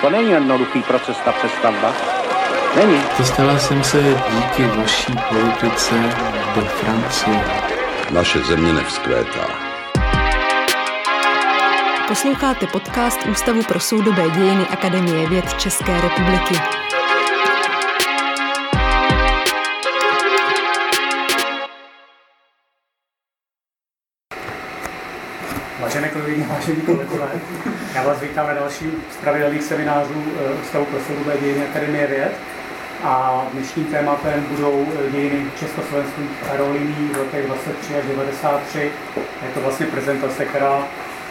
To není jednoduchý proces, ta přestavba. Není. Dostala jsem se díky vaší politice do Francie. Naše země nevzkvétá. Posloucháte podcast Ústavu pro soudobé dějiny Akademie věd České republiky. Vážení kolegové, já vás vítám na dalším z pravidelných seminářů eh, Ústavu pro soudobé dějiny Akademie věd. A dnešním tématem budou eh, dějiny československých aerolíní v letech 23 až 93. Je to vlastně prezentace, která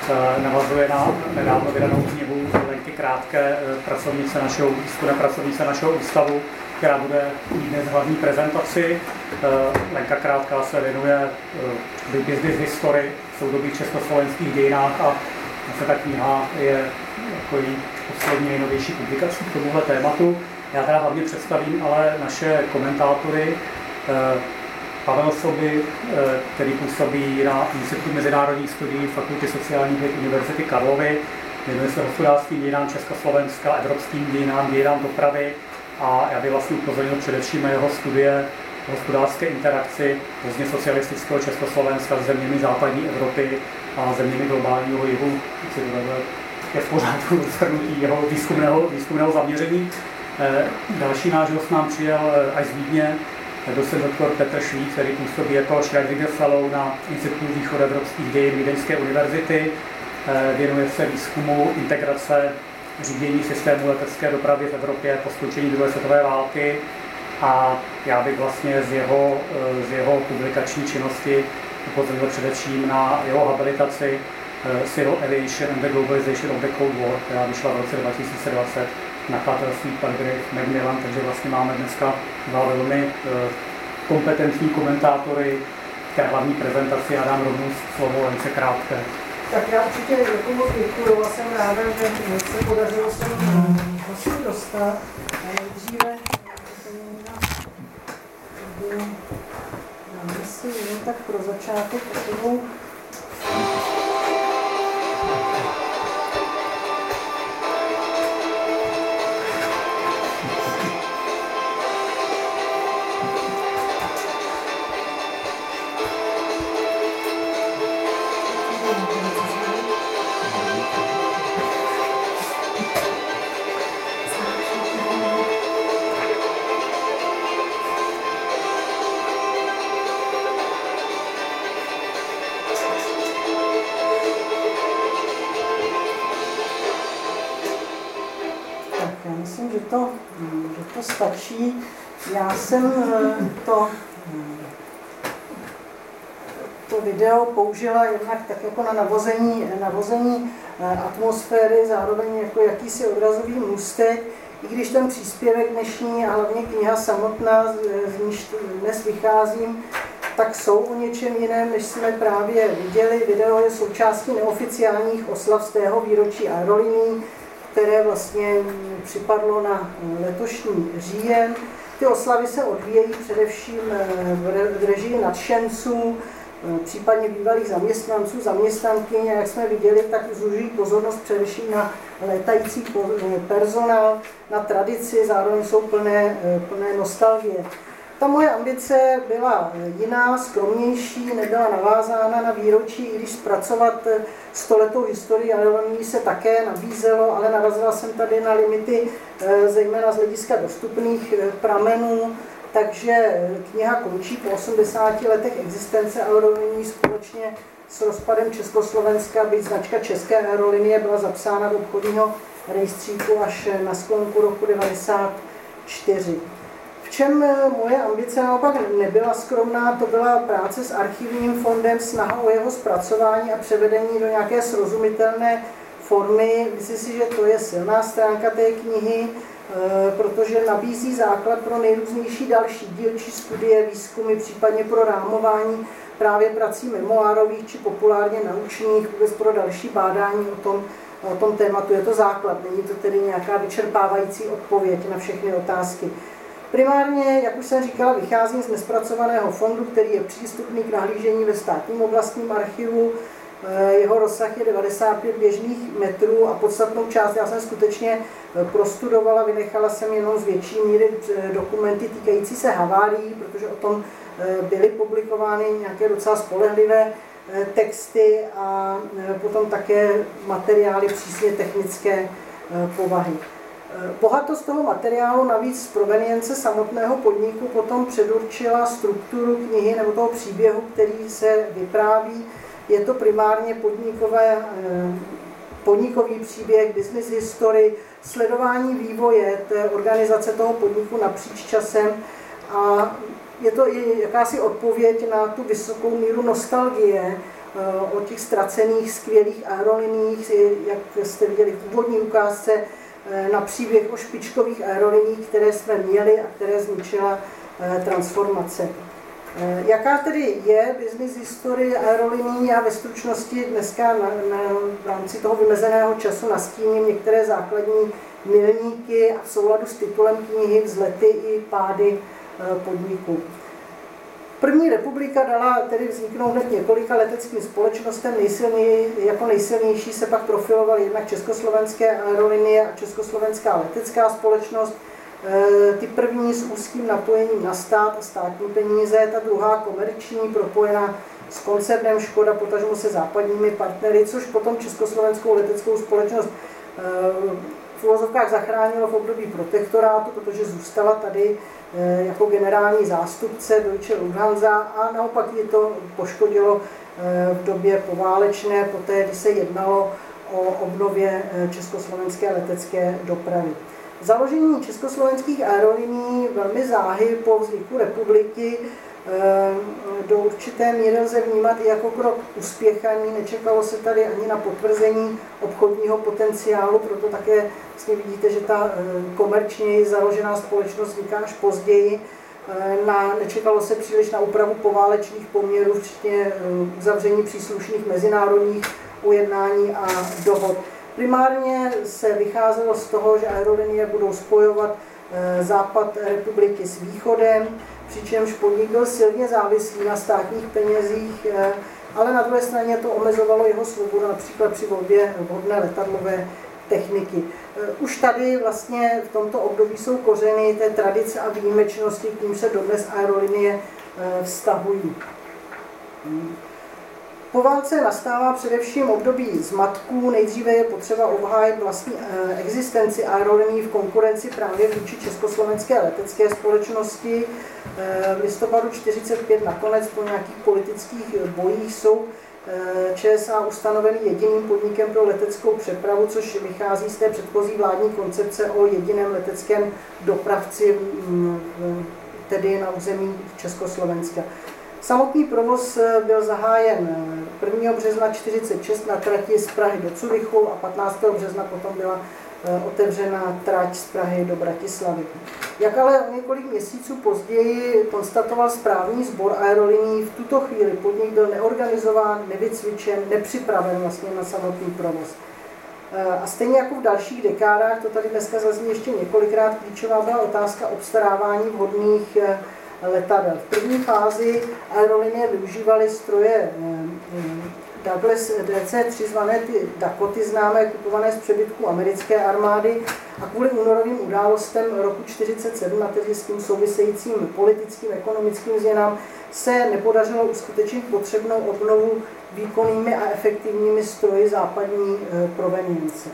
eh, navazuje na nedávno vydanou knihu Lenky Krátké, pracovnice našeho, výzkumné pracovnice našeho ústavu, která bude dnes hlavní prezentaci. Lenka Krátká se věnuje business history soudobých československých dějinách a se ta kniha je jako poslední nejnovější publikací k tomuhle tématu. Já teda hlavně představím ale naše komentátory. Eh, Pavel Soby, eh, který působí na Institutu mezinárodních studií Fakulty sociálních věd Univerzity Karlovy, věnuje se hospodářským dějinám Československa, evropským dějinám, dějinám dopravy a já bych vlastně upozornil především na jeho studie hospodářské interakci pozdně socialistického Československa s zeměmi západní Evropy a zeměmi globálního jihu. Je v pořádku zhrnutí jeho výzkumného, výzkumného zaměření. Eh, další náš host nám přijel eh, až z Vídně, docent doktor Petr Švík, který působí jako Schreiber Fellow na Institutu východoevropských dějin Vídeňské univerzity. Eh, věnuje se výzkumu integrace řízení systému letecké dopravy v Evropě po skončení druhé světové války a já bych vlastně z jeho, eh, z jeho publikační činnosti upozornil především na jeho habilitaci eh, Civil Aviation and the Globalization of the Cold War, která vyšla v roce 2020 nakladatelství Palgrave Macmillan, takže vlastně máme dneska dva velmi eh, kompetentní komentátory k té hlavní prezentaci a dám rovnou slovo Lence krátké. Tak já určitě jako moc děkuju a jsem ráda, že se podařilo sem vlastně dostat. Nejdříve dáme si jen tak pro začátek takovou jsem eh, to, to video použila jednak tak jako na navození, navození eh, atmosféry, zároveň jako jakýsi odrazový můstek, i když ten příspěvek dnešní a hlavně kniha samotná, z níž dnes vycházím, tak jsou o něčem jiném, než jsme právě viděli. Video je součástí neoficiálních oslav z tého výročí aerolíní, které vlastně připadlo na letošní říjen. Ty oslavy se odvíjejí především eh, v režii nadšenců, eh, případně bývalých zaměstnanců, zaměstnankyň, jak jsme viděli, tak zužují pozornost především na létající personál, na tradici, zároveň jsou plné, eh, plné nostalgie. Ta moje ambice byla jiná, skromnější, nebyla navázána na výročí, i když zpracovat stoletou historii aeronomii se také nabízelo, ale narazila jsem tady na limity, eh, zejména z hlediska dostupných eh, pramenů, takže kniha končí po 80 letech existence aeroliní společně s rozpadem Československa, byť značka České aerolinie byla zapsána do obchodního rejstříku až na sklonku roku 1994. Čem eh, moje ambice naopak nebyla skromná, to byla práce s archivním fondem, snaha o jeho zpracování a převedení do nějaké srozumitelné formy. Myslím si, že to je silná stránka té knihy, eh, protože nabízí základ pro nejrůznější další dílčí studie, výzkumy, případně pro rámování právě prací memoárových či populárně naučných, vůbec pro další bádání o tom, o tom tématu. Je to základ, není to tedy nějaká vyčerpávající odpověď na všechny otázky. Primárně, jak už jsem říkala, vycházím z nespracovaného fondu, který je přístupný k nahlížení ve státním oblastním archivu. Jeho rozsah je 95 běžných metrů a podstatnou část já jsem skutečně prostudovala, vynechala jsem jenom z větší míry dokumenty týkající se havárií, protože o tom byly publikovány nějaké docela spolehlivé texty a potom také materiály přísně technické povahy. Bohatost toho materiálu navíc z provenience samotného podniku potom předurčila strukturu knihy nebo toho příběhu, který se vypráví. Je to primárně podnikové, eh, podnikový příběh, business history, sledování vývoje té organizace toho podniku napříč časem a je to i jakási odpověď na tu vysokou míru nostalgie eh, o těch ztracených skvělých aeroliních, jak jste viděli v úvodní ukázce, Eh, na příběh o špičkových aeroliních, které jsme měli a které zničila eh, transformace. Eh, jaká tedy je business historie aeroliní? Já ve stručnosti dneska na, na, v rámci toho vymezeného času nastíním některé základní milníky a v souladu s titulem knihy vzlety i pády podniků. První republika dala tedy vzniknout hned několika leteckým společnostem. Nejsilněji, jako nejsilnější se pak profilovaly jednak československé aerolinie a československá letecká společnost. E, ty první s úzkým napojením na stát a státní peníze, ta druhá komerční, propojená s koncernem Škoda, potažmo se západními partnery, což potom československou leteckou společnost e, v uvozovkách zachránilo v období protektorátu, protože zůstala tady jako generální zástupce Deutsche Lufthansa a naopak ji to poškodilo eh, v době poválečné, poté, kdy se jednalo o obnově eh, československé letecké dopravy. Založení československých aerolinií velmi záhy po vzniku republiky Eh, do určité míry lze vnímat i jako krok uspěchaný. Nečekalo se tady ani na potvrzení obchodního potenciálu, proto také vlastně vidíte, že ta eh, komerčně založená společnost vzniká až později. Eh, na, nečekalo se příliš na úpravu poválečných poměrů, včetně uzavření příslušných mezinárodních ujednání a dohod. Primárně se vycházelo z toho, že aerolinie budou spojovat západ republiky s východem, přičemž podnik byl silně závislý na státních penězích, eh, ale na druhé straně to omezovalo jeho svobodu například při volbě vhodné letadlové techniky. Eh, už tady vlastně v tomto období jsou kořeny té tradice a výjimečnosti, k ním se dodnes aerolinie eh, vztahují. Po válce nastává především období zmatků. Nejdříve je potřeba obhájit vlastní eh, existenci aerolinií v konkurenci právě vůči československé letecké společnosti. Eh, v listopadu 45 nakonec po nějakých politických bojích jsou eh, ČSA ustanovený jediným podnikem pro leteckou přepravu, což vychází z té předchozí vládní koncepce o jediném leteckém dopravci, mm, tedy na území Československa. Samotný provoz eh, byl zahájen 1. Eh, března 1946 na trati z Prahy do Curychu a 15. března potom byla eh, otevřena trať z Prahy do Bratislavy. Jak ale o několik měsíců později konstatoval správní sbor aerolinií, v tuto chvíli podnik byl neorganizován, nevycvičen, nepřipraven vlastně na samotný provoz. A stejně jako v dalších dekádách, to tady dneska zazní ještě několikrát, klíčová byla otázka obstarávání vhodných letadel. V první fázi aerolinie využívaly stroje eh, eh, Douglas DC-3 zvané ty Dakoty známé, kupované z přebytku americké armády a kvůli únorovým událostem roku 1947 a tedy s tím souvisejícím politickým, ekonomickým změnám se nepodařilo uskutečnit potřebnou obnovu výkonnými a efektivními stroji západní eh, provenience.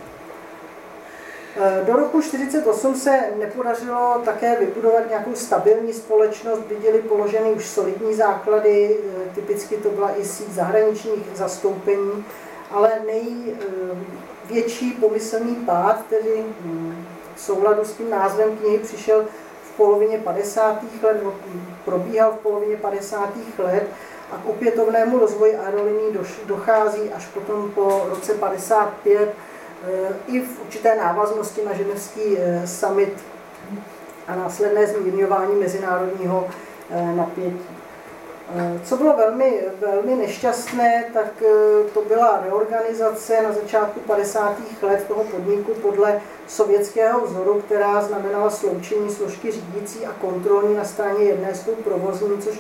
Do roku 1948 se nepodařilo také vybudovat nějakou stabilní společnost, byly položeny už solidní základy, e, typicky to byla i síť zahraničních zastoupení, ale největší pomyslný pád, tedy mm, v souladu s tím názvem knihy, přišel v polovině 50. let, probíhal v polovině 50. let a k opětovnému rozvoji aeroliní dochází až potom po roce 55 Eh, i v určité návaznosti na ženevský eh, summit a následné zmírňování mezinárodního eh, napětí. Co bylo velmi, velmi nešťastné, tak to byla reorganizace na začátku 50. let toho podniku podle sovětského vzoru, která znamenala sloučení složky řídící a kontrolní na straně jedné s tou provozní, což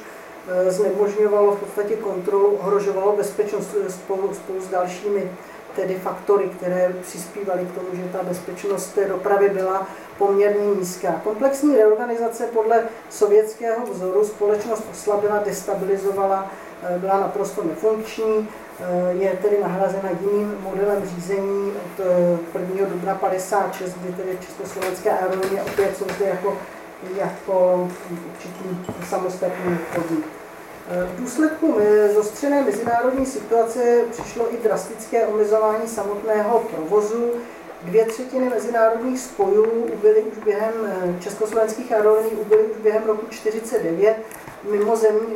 znemožňovalo v podstatě kontrolu, ohrožovalo bezpečnost spolu, spolu s dalšími tedy faktory, které přispívaly k tomu, že ta bezpečnost té dopravy byla poměrně nízká. Komplexní reorganizace podle sovětského vzoru společnost oslabila, destabilizovala, eh, byla naprosto nefunkční, eh, je tedy nahrazena jiným modelem řízení od 1. Eh, dubna 56, kdy tedy Československé aerolinie opět jsou zde jako, jako určitý samostatný podnik. V důsledku zostřené mezinárodní situace přišlo i drastické omezování samotného provozu. Dvě třetiny mezinárodních spojů ubyly už během československých aerolinií ubyly už během roku 1949 mimo zemí,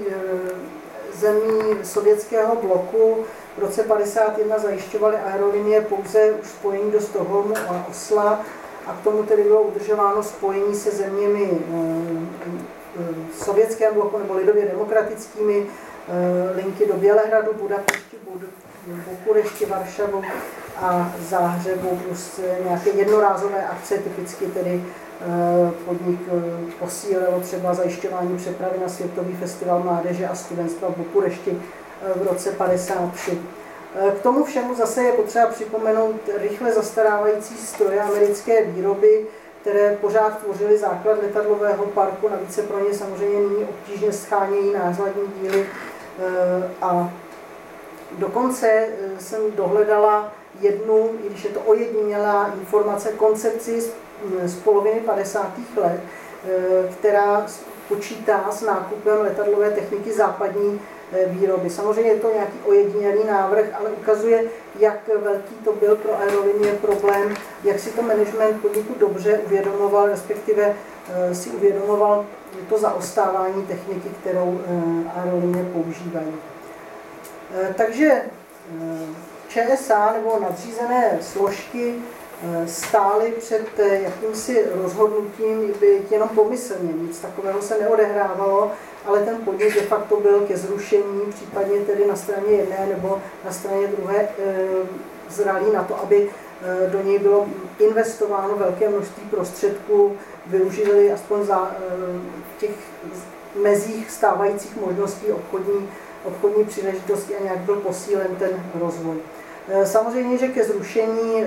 zemí sovětského bloku. V roce 51 zajišťovaly aerolinie pouze už spojení do Stockholmu a Osla a k tomu tedy bylo udržováno spojení se zeměmi sovětském bloku nebo lidově demokratickými eh, linky do Bělehradu, Budapešti, Bukurešti, Varšavu a Záhřebu plus nějaké jednorázové akce, typicky tedy eh, podnik eh, posílilo třeba zajišťování přepravy na Světový festival mládeže a studentstva v Bukurešti v roce 53. K tomu všemu zase je potřeba připomenout rychle zastarávající stroje americké výroby, které pořád tvořily základ letadlového parku, navíc se pro ně samozřejmě nyní obtížně schánějí náhradní díly eh, a dokonce eh, jsem dohledala jednu, i když je to ojedinělá informace, koncepci z, z poloviny 50. let, eh, která počítá s nákupem letadlové techniky západní výroby. Samozřejmě je to nějaký ojedinělý návrh, ale ukazuje, jak velký to byl pro aerolinie problém, jak si to management podniku dobře uvědomoval, respektive eh, si uvědomoval to zaostávání techniky, kterou eh, aerolinie používají. Takže ČSA nebo nadřízené složky stály před jakýmsi rozhodnutím, by jenom pomyslně, nic takového se neodehrávalo, ale ten podnik de facto byl ke zrušení, případně tedy na straně jedné nebo na straně druhé eh, zralý na to, aby eh, do něj bylo investováno velké množství prostředků, využili aspoň za eh, těch mezích stávajících možností obchodní, obchodní příležitosti a nějak byl posílen ten rozvoj. Samozřejmě, že ke zrušení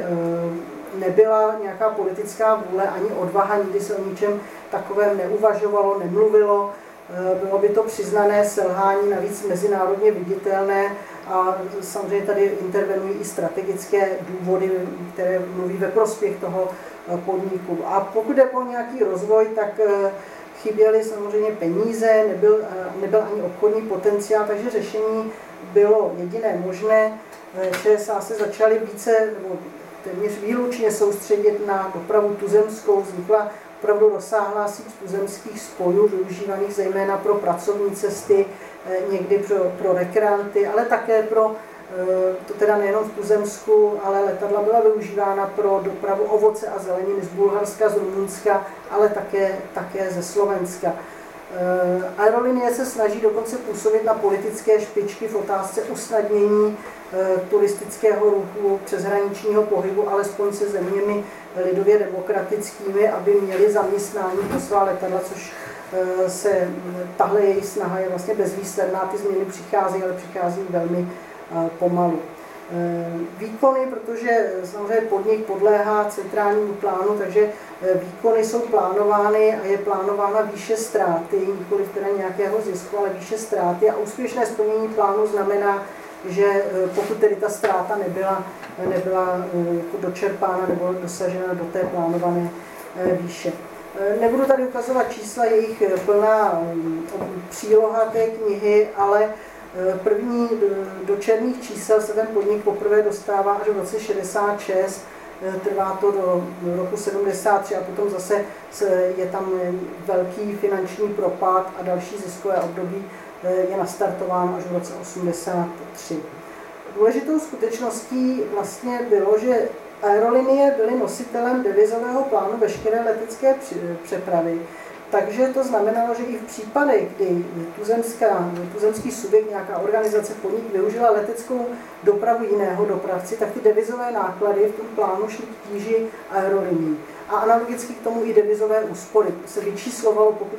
nebyla nějaká politická vůle ani odvaha, nikdy se o ničem takovém neuvažovalo, nemluvilo. Eh, bylo by to přiznané selhání, navíc mezinárodně viditelné a samozřejmě tady intervenují i strategické důvody, které mluví ve prospěch toho eh, podniku. A pokud je po nějaký rozvoj, tak eh, chyběly samozřejmě peníze, nebyl, nebyl ani obchodní potenciál, takže řešení bylo jediné možné. ČSA se začaly více nebo téměř výlučně soustředit na dopravu tuzemskou, vznikla opravdu rozsáhlá síť tuzemských spojů, využívaných zejména pro pracovní cesty, eh, někdy pro, pro rekreanty, ale také pro, eh, to teda nejenom v Tuzemsku, ale letadla byla využívána pro dopravu ovoce a zeleniny z Bulharska, z Rumunska, ale také, také ze Slovenska. Eh, aerolinie se snaží dokonce působit na politické špičky v otázce usnadnění turistického ruchu, přeshraničního pohybu, alespoň se zeměmi lidově demokratickými, aby měli zaměstnání pro svá letadla, což eh, se tahle její snaha je vlastně bezvýsledná, ty změny přichází, ale přichází velmi eh, pomalu. Eh, výkony, protože samozřejmě podnik podléhá centrálnímu plánu, takže výkony jsou plánovány a je plánována výše ztráty, nikoli teda nějakého zisku, ale výše ztráty a úspěšné splnění plánu znamená, že pokud tedy ta ztráta nebyla nebyla eh, jako dočerpána nebo dosažena do té plánované eh, výše. Eh, nebudu tady ukazovat čísla, jejich plná mm, příloha té knihy, ale první do černých čísel se ten podnik poprvé dostává až v roce 66, trvá to do roku 73 a potom zase je tam velký finanční propad a další ziskové období je nastartováno až v roce 83 důležitou skutečností vlastně bylo, že aerolinie byly nositelem devizového plánu veškeré letecké přepravy. Takže to znamenalo, že i v případech, kdy tuzemská, tuzemský subjekt, nějaká organizace, podnik využila leteckou dopravu jiného dopravci, tak ty devizové náklady v tom plánu šly k tíži aerolinií. A analogicky k tomu i devizové úspory. Se vyčíslovalo, pokud,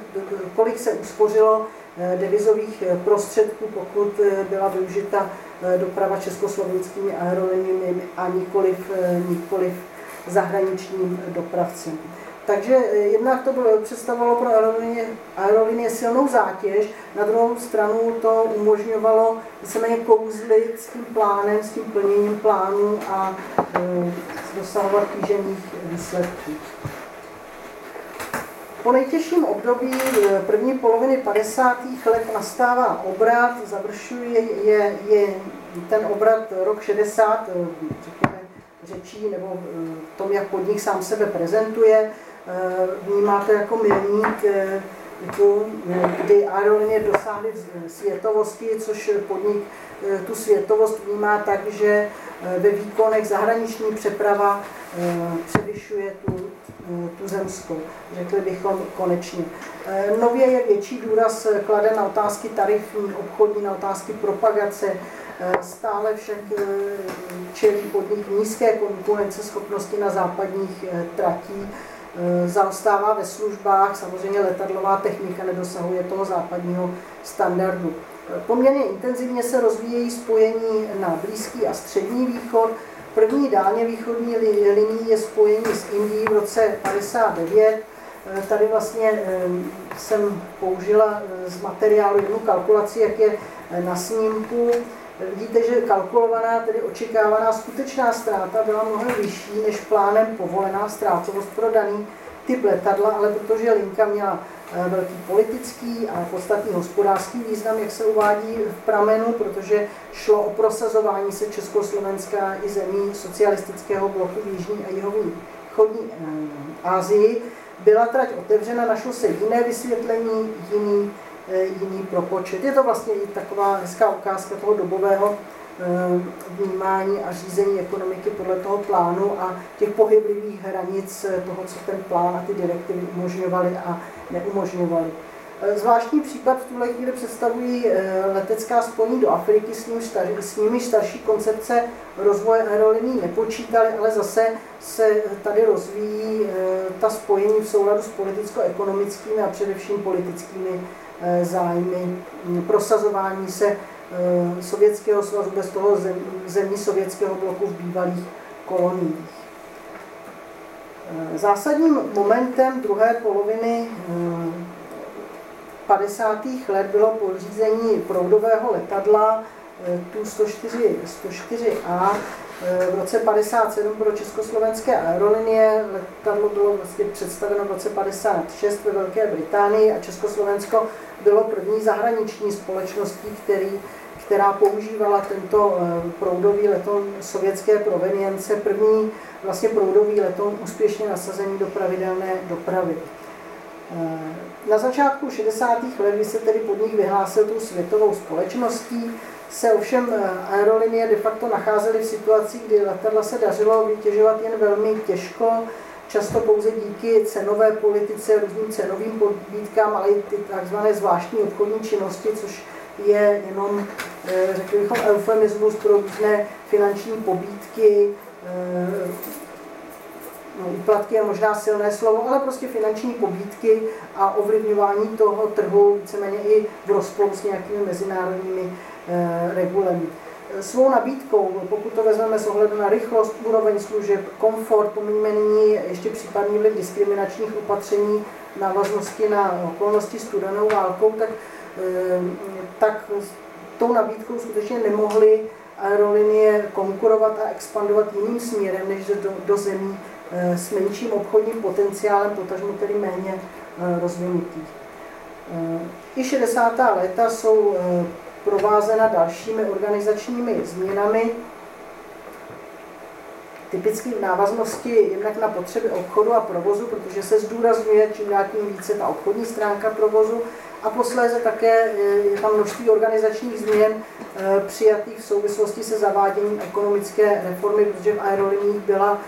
kolik se uspořilo eh, devizových eh, prostředků, pokud eh, byla využita doprava československými aeroliniemi a nikoliv, nikoliv zahraničním dopravcem. Takže eh, jednak to bylo, představovalo pro aerolinie, aerolinie silnou zátěž, na druhou stranu to umožňovalo víceméně kouzlit s tím plánem, s tím plněním plánu a e, dosahovat kýžených výsledků. Po nejtěžším období eh, první poloviny 50. let nastává obrat, završuje je, je ten obrat rok 60, řekněme, řečí nebo tom, jak podnik sám sebe prezentuje. Eh, vnímáte jako milník, eh, eh, kdy aerolinie dosáhly světovosti, což podnik tu světovost vnímá tak, že ve výkonech zahraniční přeprava převyšuje tu, tu zemskou. Řekli bychom konečně. Nově je větší důraz kladen na otázky tarifní, obchodní, na otázky propagace, stále však čelí podnik nízké konkurenceschopnosti na západních tratích zaostává ve službách, samozřejmě letadlová technika nedosahuje toho západního standardu. Eh, poměrně intenzivně se rozvíjejí spojení na Blízký a Střední východ. První dálně východní linií je spojení s Indií v roce 59. Eh, tady vlastně jsem použila z materiálu jednu kalkulaci, jak je na snímku. Vidíte, že kalkulovaná, tedy očekávaná skutečná ztráta byla mnohem vyšší než plánem povolená ztrátovost pro daný typ letadla, ale protože linka měla eh, velký politický a podstatný hospodářský význam, jak se uvádí v pramenu, protože šlo o prosazování se Československa i zemí socialistického bloku v Jižní a Jihovní eh, Asii, byla trať otevřena, našlo se jiné vysvětlení, jiný jiný propočet. Je to vlastně i taková hezká ukázka toho dobového eh, vnímání a řízení ekonomiky podle toho plánu a těch pohyblivých hranic eh, toho, co ten plán a ty direktivy umožňovaly a neumožňovaly. Zvláštní případ v tuhle chvíli představují letecká spojení do Afriky, s, ním starší, s nimi starší koncepce rozvoje aerolinií nepočítaly, ale zase se tady rozvíjí ta spojení v souladu s politicko-ekonomickými a především politickými Eh, zájmy, mm, prosazování se eh, Sovětského svazu bez toho zemí sovětského bloku v bývalých koloniích. Eh, zásadním momentem druhé poloviny 50. let bylo pořízení proudového letadla Tu-104, 104A v roce 57 pro československé aerolinie. Letadlo bylo vlastně představeno v roce 56 ve Velké Británii a Československo bylo první zahraniční společností, který, která používala tento eh, proudový letoun sovětské provenience, první vlastně proudový letoun úspěšně nasazený do pravidelné dopravy. Eh, na začátku 60. let, se tedy podnik vyhlásil tou světovou společností, se ovšem eh, aerolinie de facto nacházely v situaci, kdy letadla se dařilo vytěžovat jen velmi těžko, často pouze díky cenové politice, různým cenovým pobídkám, ale i ty takzvané zvláštní obchodní činnosti, což je jenom, eh, řekli bychom, eufemismus pro různé finanční pobídky, eh, no, úplatky je možná silné slovo, ale prostě finanční pobídky a ovlivňování toho trhu víceméně i v rozporu s nějakými mezinárodními regulemi svou nabídkou, pokud to vezmeme s ohledem na rychlost, úroveň služeb, komfort, pomíníme nyní ještě případný vliv diskriminačních opatření, návaznosti na okolnosti studenou válkou, tak, eh, tak tou nabídkou skutečně nemohly aerolinie konkurovat a expandovat jiným směrem, než do, do zemí eh, s menším obchodním potenciálem, potažmo tedy méně eh, rozvinutých. I 60. léta jsou provázena dalšími organizačními změnami, typicky v návaznosti jednak na potřeby obchodu a provozu, protože se zdůrazňuje čím dál tím více ta obchodní stránka provozu, a posléze také je tam množství organizačních změn přijatých v souvislosti se zaváděním ekonomické reformy, protože v aeroliních byla,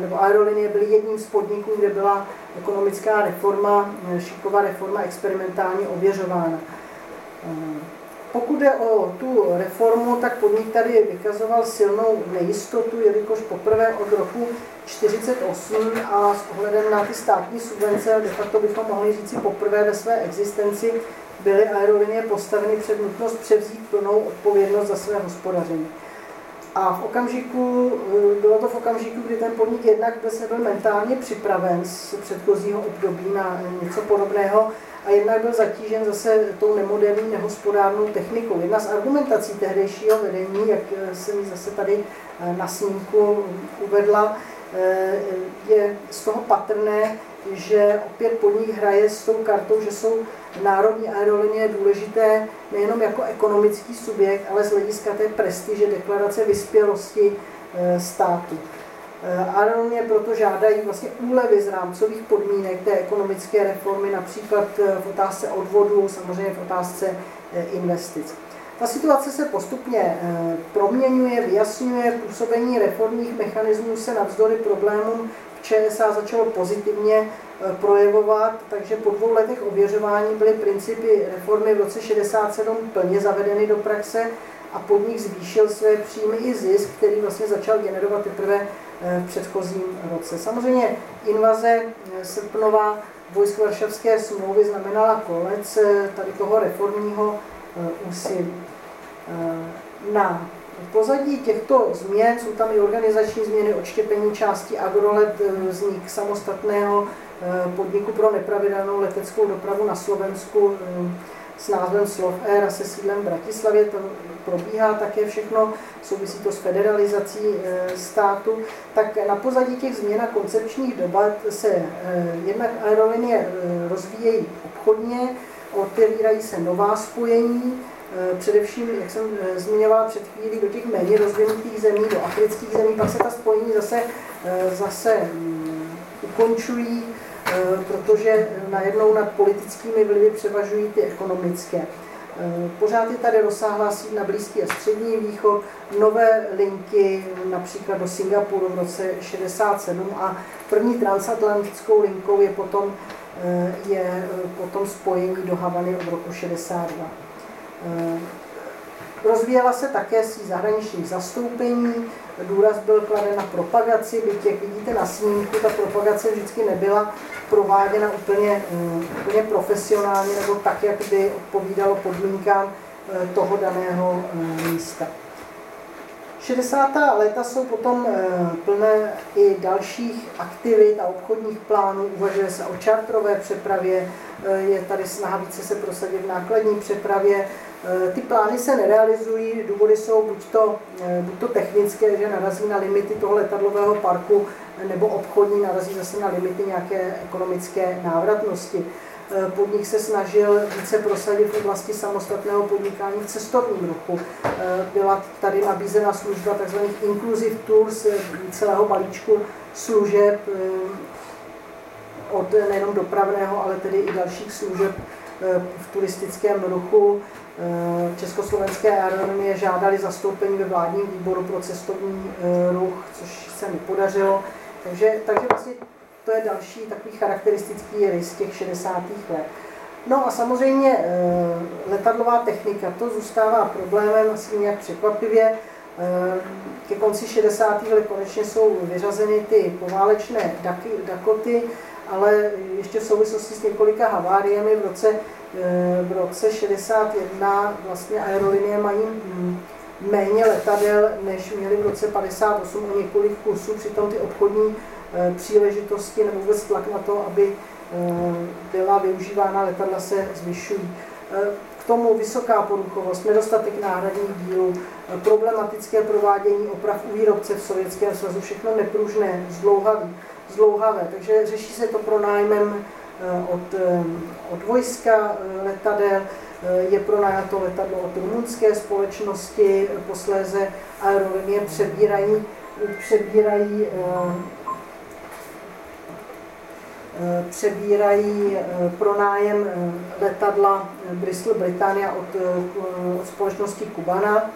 nebo aerolinie byly jedním z podniků, kde byla ekonomická reforma, šiková reforma experimentálně ověřována. Pokud jde o tu reformu, tak podnik tady vykazoval silnou nejistotu, jelikož poprvé od roku 1948 a s ohledem na ty státní subvence, de facto bychom mohli říci poprvé ve své existenci, byly aerolinie postaveny před nutnost převzít plnou odpovědnost za své hospodaření. A v okamžiku, bylo to v okamžiku, kdy ten podnik jednak byl mentálně připraven z předchozího období na něco podobného, a jednak byl zatížen zase tou nemoderní, nehospodárnou technikou. Jedna z argumentací tehdejšího vedení, jak jsem ji zase tady eh, na snímku uvedla, eh, je z toho patrné, že opět podnik hraje s tou kartou, že jsou národní aerolinie důležité nejenom jako ekonomický subjekt, ale z hlediska té prestiže deklarace vyspělosti eh, státu. Eh, Aeronie proto žádají vlastně úlevy z rámcových podmínek té ekonomické reformy, například eh, v otázce odvodu, samozřejmě v otázce eh, investic. Ta situace se postupně proměňuje, vyjasňuje, působení reformních mechanismů se navzdory problémům v ČSA začalo pozitivně projevovat, takže po dvou letech ověřování byly principy reformy v roce 67 plně zavedeny do praxe a podnik zvýšil své příjmy i zisk, který vlastně začal generovat teprve v předchozím roce. Samozřejmě invaze eh, srpnová vojsk Varšavské smlouvy znamenala konec eh, tady toho reformního úsilí. Na pozadí těchto změn jsou tam i organizační změny, odštěpení části Agrolet, vznik samostatného podniku pro nepravidelnou leteckou dopravu na Slovensku, s názvem Slov Air se sídlem v Bratislavě. To probíhá také všechno, souvisí to s federalizací e, státu. Tak na pozadí těch změn a koncepčních debat se e, jednak aerolinie e, rozvíjejí obchodně, otevírají se nová spojení, především, jak jsem zmiňovala před chvílí, do těch méně rozvinutých zemí, do afrických zemí, pak se ta spojení zase, zase mm, ukončují, Eh, protože najednou nad politickými vlivy převažují ty ekonomické. Eh, pořád je tady rozsáhlá síť na Blízký a Střední východ, nové linky například do Singapuru v roce 67 a první transatlantickou linkou je potom, eh, je potom spojení do Havany od roku 62. Rozvíjela se také síť zahraničních zastoupení, důraz byl kladen na propagaci, byť jak vidíte na snímku, ta propagace vždycky nebyla prováděna úplně, mm, úplně profesionálně nebo tak, jak by odpovídalo podmínkám eh, toho daného eh, místa. 60. léta jsou potom eh, plné i dalších aktivit a obchodních plánů. Uvažuje se o čartrové přepravě, je tady snaha více se prosadit v nákladní přepravě. Ty plány se nerealizují, důvody jsou buď to, buď to technické, že narazí na limity toho letadlového parku, nebo obchodní narazí zase na limity nějaké ekonomické návratnosti. Eh, podnik se snažil více prosadit v oblasti samostatného podnikání v cestovním ruchu. Eh, byla tady nabízena služba tzv. inclusive tours, eh, celého balíčku služeb od nejenom dopravného, ale tedy i dalších služeb v turistickém ruchu. Československé aerolinie žádali zastoupení ve vládním výboru pro cestovní ruch, což se nepodařilo. Takže, takže vlastně to je další takový charakteristický rys těch 60. let. No a samozřejmě eh, letadlová technika, to zůstává problémem asi nějak překvapivě. Eh, ke konci 60. let konečně jsou vyřazeny ty poválečné Dakoty, ale ještě v souvislosti s několika haváriemi v roce, eh, v roce 61 vlastně aerolinie mají méně letadel, než měli v roce 58 o několik kusů, přitom ty obchodní eh, příležitosti nebo vůbec tlak na to, aby eh, byla využívána letadla, se zvyšují. K tomu vysoká poruchovost, nedostatek náhradních dílů, problematické provádění oprav u výrobce v Sovětském svazu, všechno nepružné, zdlouhavé. Zdlouhavé. Takže řeší se to pronájmem od, od vojska letadel, Eh, je pronajato letadlo od rumunské společnosti, posléze aerolinie přebírají, přebírají eh, přebírají pronájem letadla Bristol Britannia od, od společnosti Kubana.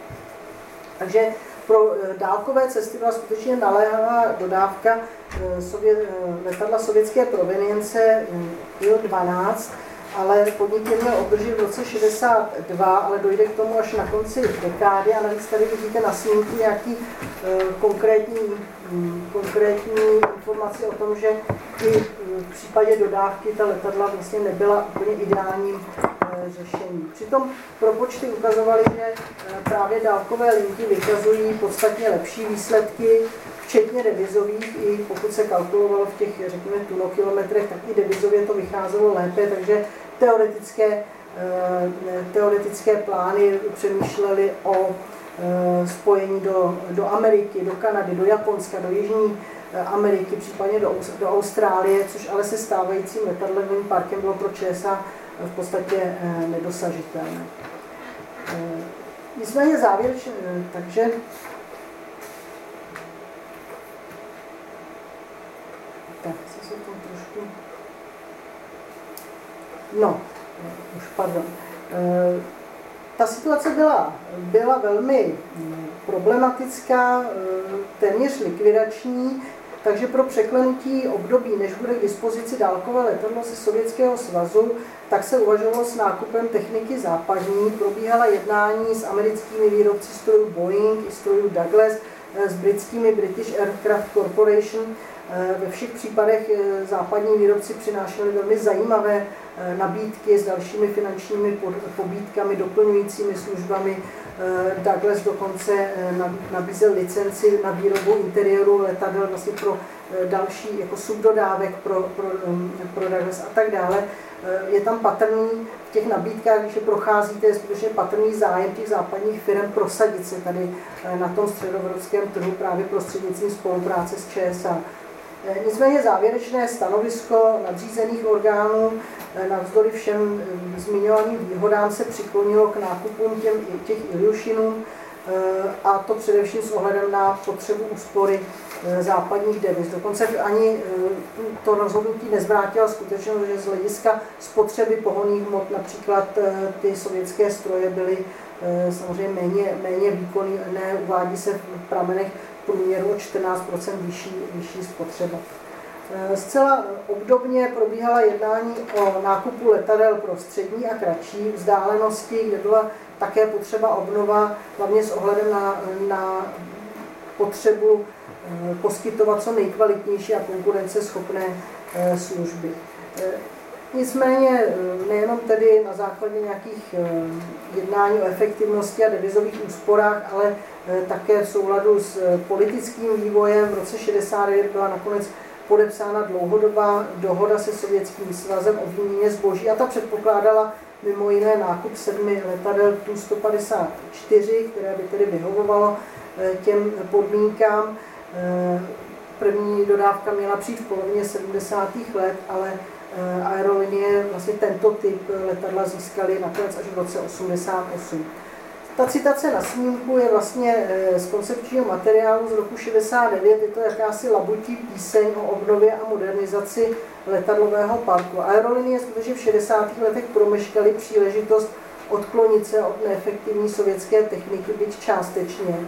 Takže pro dálkové cesty byla skutečně naléhavá dodávka sovět, letadla sovětské provenience Il-12, ale podnik je měl obdržet v roce 62, ale dojde k tomu až na konci dekády. A navíc tady vidíte na snímku nějaký konkrétní, um, konkrétní informace o tom, že i v případě dodávky ta letadla vlastně nebyla úplně ideálním uh, řešením. Přitom propočty ukazovaly, že uh, právě dálkové linky vykazují podstatně lepší výsledky, včetně devizových, i pokud se kalkulovalo v těch, řekněme, tunokilometrech, tak i devizově to vycházelo lépe, takže teoretické, eh, teoretické plány přemýšleli o eh, spojení do, do Ameriky, do Kanady, do Japonska, do Jižní eh, Ameriky, případně do, do Austrálie, což ale se stávajícím letadlovým parkem bylo pro ČSA v podstatě nedosažitelné. Nicméně závěrečně, takže Tak, co se tam trošku... No, už pardon. Ta situace byla, byla velmi mm, problematická, téměř likvidační, takže pro překlenutí období, než bude k dispozici dálkové letadlo ze Sovětského svazu, tak se uvažovalo s nákupem techniky západní. Probíhala jednání s americkými výrobci strojů Boeing i strojů Douglas, e, s britskými British Aircraft Corporation, Eh, ve všech případech eh, západní výrobci přinášeli velmi zajímavé eh, nabídky s dalšími finančními pobídkami, doplňujícími službami. Douglas dokonce nabízel licenci na výrobu interiéru letadel vlastně pro další jako subdodávek pro, pro, pro Douglas a tak dále. Je tam patrný v těch nabídkách, když je procházíte, je skutečně patrný zájem těch západních firm prosadit se tady na tom středoevropském trhu právě prostřednictvím spolupráce s ČSA. Eh, nicméně závěrečné stanovisko nadřízených orgánů eh, navzdory všem eh, zmiňovaným výhodám se přiklonilo k nákupům těm, těch Ilyušinů a to především s ohledem na potřebu úspory západních deviz. Dokonce ani to rozhodnutí nezvrátilo skutečnost, že z hlediska spotřeby pohonných hmot například ty sovětské stroje byly samozřejmě méně, méně výkonné, uvádí se v pramenech průměru o 14 vyšší, vyšší spotřeba. E, zcela obdobně probíhala jednání o nákupu letadel pro střední a kratší vzdálenosti, kde byla také potřeba obnova, hlavně s ohledem na, na potřebu e, poskytovat co nejkvalitnější a konkurenceschopné e, služby. Nicméně nejenom tedy na základě nějakých jednání o efektivnosti a devizových úsporách, ale Eh, také v souladu s eh, politickým vývojem. V roce 69 byla nakonec podepsána dlouhodobá dohoda se Sovětským svazem o výměně zboží a ta předpokládala mimo jiné nákup sedmi letadel Tu-154, které by tedy vyhovovalo eh, těm podmínkám. První dodávka měla přijít v polovině 70. let, ale aerolinie vlastně tento typ letadla získaly nakonec až v roce 88. Ta citace na snímku je vlastně eh, z koncepčního materiálu z roku 69, je to jakási labutí píseň o obnově a modernizaci letadlového parku. Aerolinie skutečně v 60. letech promeškaly příležitost odklonit se od neefektivní sovětské techniky, byť částečně,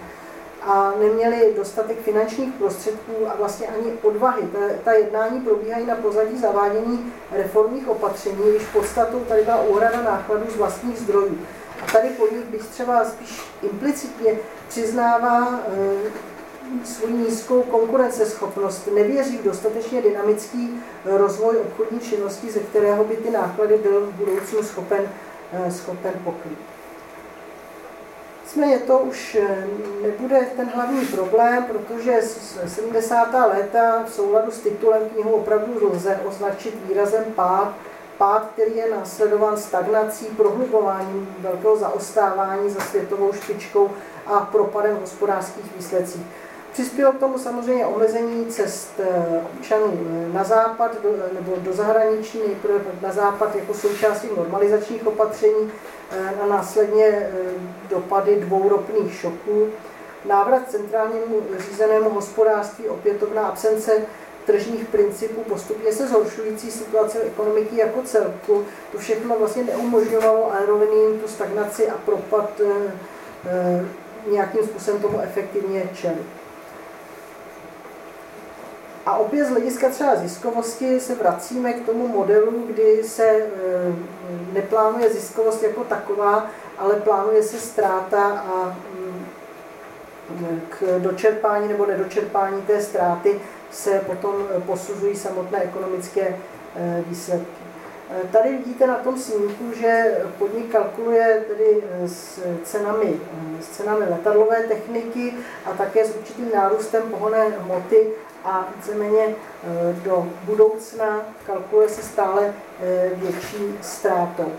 a neměli dostatek finančních prostředků a vlastně ani odvahy. Ta, ta jednání probíhají na pozadí zavádění reformních opatření, když podstatou tady byla úhrada nákladů z vlastních zdrojů. A tady podnik bych třeba spíš implicitně přiznává e, svou nízkou konkurenceschopnost, nevěří v dostatečně dynamický rozvoj obchodní činnosti, ze kterého by ty náklady byl v budoucnu schopen, e, schopen pokrýt. Nicméně to už e, nebude ten hlavní problém, protože 70. léta v souladu s titulem knihu opravdu lze označit výrazem pád pád, který je následován stagnací, prohlubováním velkého zaostávání za světovou špičkou a propadem hospodářských výsledcích. Přispělo k tomu samozřejmě omezení cest eh, občanů eh, na západ do, nebo do zahraničí, nejprve na západ jako součástí normalizačních opatření eh, a následně dopady dvou ropných šoků. Návrat centrálnímu řízenému hospodářství, opětovná absence tržních principů, postupně se zhoršující situace ekonomiky jako celku. To všechno vlastně neumožňovalo aeroliním tu stagnaci a propad nějakým způsobem tomu efektivně čelit. A opět z hlediska třeba ziskovosti se vracíme k tomu modelu, kdy se e, neplánuje ziskovost jako taková, ale plánuje se ztráta a mm, k dočerpání nebo nedočerpání té ztráty se potom posuzují samotné ekonomické e, výsledky. E, tady vidíte na tom snímku, že podnik kalkuluje tedy s cenami, s cenami letadlové techniky a také s určitým nárůstem pohonné hmoty a víceméně e, do budoucna kalkuluje se stále e, větší ztrátou.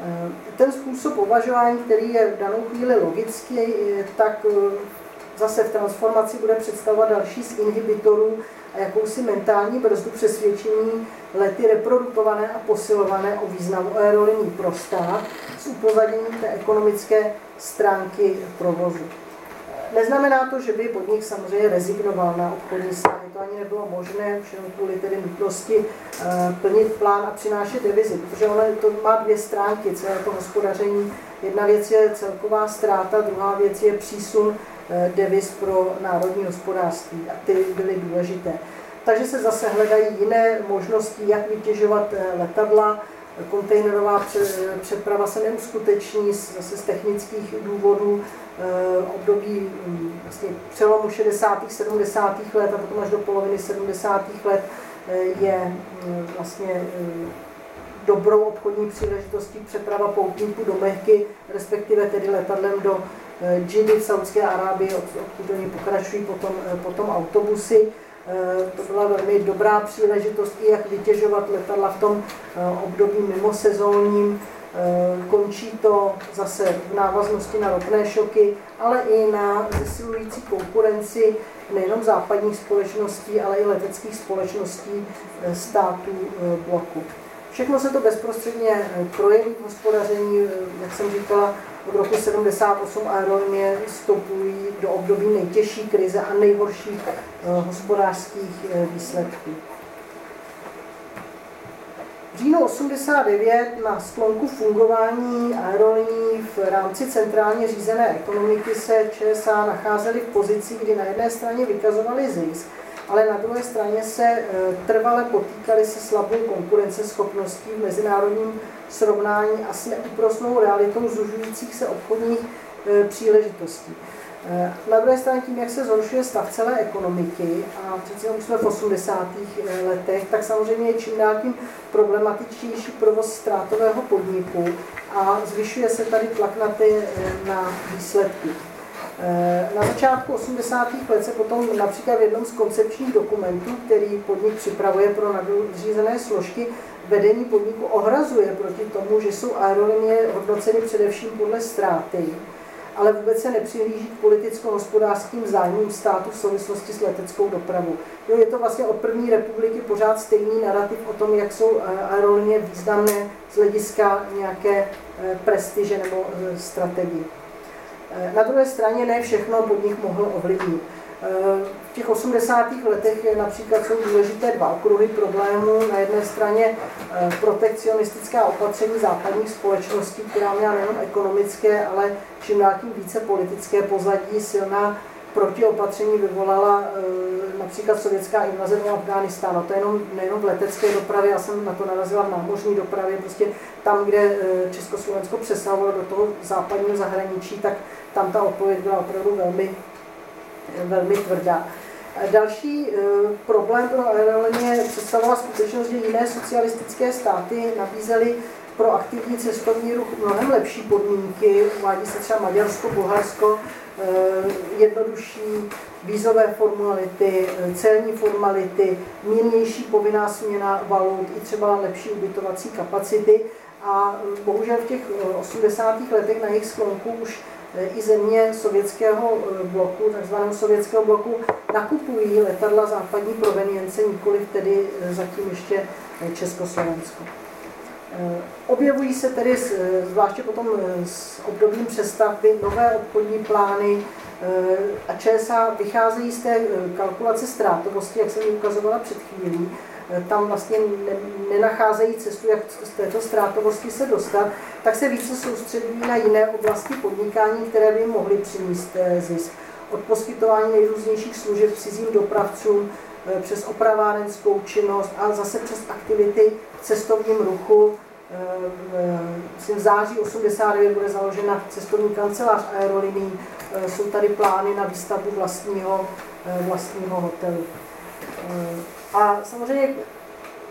E, ten způsob uvažování, který je v danou chvíli logický, tak zase v transformaci bude představovat další z inhibitorů a jakousi mentální brzdu přesvědčení lety reprodukované a posilované o významu aeroliní pro stát s upozaděním té ekonomické stránky provozu. Neznamená to, že by podnik samozřejmě rezignoval na obchodní vztahy. To ani nebylo možné, všechno kvůli tedy nutnosti uh, plnit plán a přinášet devizi, protože ono to má dvě stránky, celé to hospodaření. Jedna věc je celková ztráta, druhá věc je přísun uh, deviz pro národní hospodářství a ty byly důležité. Takže se zase hledají jiné možnosti, jak vytěžovat uh, letadla, kontejnerová přeprava se neuskuteční zase z technických důvodů, Eh, období mm, vlastně přelomu 60. 70. let a potom až do poloviny 70. let eh, je mm, vlastně eh, dobrou obchodní příležitostí přeprava poutníků do Mehky, respektive tedy letadlem do Džiny v Saudské Arábii, odkud oni pokračují potom, potom autobusy. To byla velmi dobrá příležitost i jak vytěžovat letadla v tom období mimosezónním, Eh, končí to zase v návaznosti na ropné šoky, ale i na zesilující konkurenci nejenom západních společností, ale i leteckých společností eh, států eh, bloku. Všechno se to bezprostředně projeví v hospodaření, jak jsem říkala, od roku 78 aerolinie vstupují do období nejtěžší krize a nejhorších hospodářských výsledků. Říjnu 89 na sklonku fungování aerolíní v rámci centrálně řízené ekonomiky se ČSA nacházely v pozici, kdy na jedné straně vykazovali zisk, ale na druhé straně se e, trvale potýkali se slabou konkurenceschopností v mezinárodním srovnání a s neúprosnou realitou zužujících se obchodních e, příležitostí. Eh, na druhé straně tím, jak se zhoršuje stav celé ekonomiky, a přece už jsme v 80. Eh, letech, tak samozřejmě je čím dál tím problematičtější provoz ztrátového podniku a zvyšuje se tady tlak na, ty, eh, na výsledky. Na začátku 80. let se potom například v jednom z koncepčních dokumentů, který podnik připravuje pro nadřízené složky, vedení podniku ohrazuje proti tomu, že jsou aerolinie hodnoceny především podle ztráty ale vůbec se nepřihlíží k politicko-hospodářským zájmům státu v souvislosti s leteckou dopravou. Jo, je to vlastně od první republiky pořád stejný narrativ o tom, jak jsou eh, aerolinie významné z hlediska nějaké eh, prestiže nebo eh, strategie. Na druhé straně ne všechno pod nich mohl ovlivnit. V těch 80. letech například jsou důležité dva okruhy problémů. Na jedné straně eh, protekcionistická opatření západních společností, která měla nejen ekonomické, ale čím dál tím více politické pozadí, silná protiopatření vyvolala e, například sovětská invaze do Afghánistánu. To je jenom, nejenom v letecké dopravě, já jsem na to narazila v námořní dopravě, prostě tam, kde e, Československo přesahovalo do toho západního zahraničí, tak tam ta odpověď byla opravdu velmi velmi tvrdá. Další e, problém pro aerolinie představovala skutečnost, že jiné socialistické státy nabízely pro aktivní cestovní ruch mnohem lepší podmínky, uvádí se třeba Maďarsko, Bulharsko, e, jednodušší vízové formality, e, celní formality, mírnější povinná směna valut, i třeba lepší ubytovací kapacity. A bohužel v těch 80. letech na jejich sklonku už i země sovětského eh, bloku, takzvaného sovětského bloku, nakupují letadla západní provenience, nikoli tedy eh, zatím ještě Československo. Objevují se tedy, zvláště potom s obdobím přestavby, nové obchodní plány a ČSA vycházejí z té kalkulace ztrátovosti, jak jsem ji ukazovala před chvílí, tam vlastně nenacházejí cestu, jak z této ztrátovosti se dostat, tak se více soustředují na jiné oblasti podnikání, které by mohly přinést zisk. Od poskytování nejrůznějších služeb cizím dopravcům Eh, přes opravárenskou činnost a zase přes aktivity v cestovním ruchu. Eh, v září 89 bude založena cestovní kancelář aerolinií. Eh, jsou tady plány na výstavbu vlastního, vlastního hotelu. A samozřejmě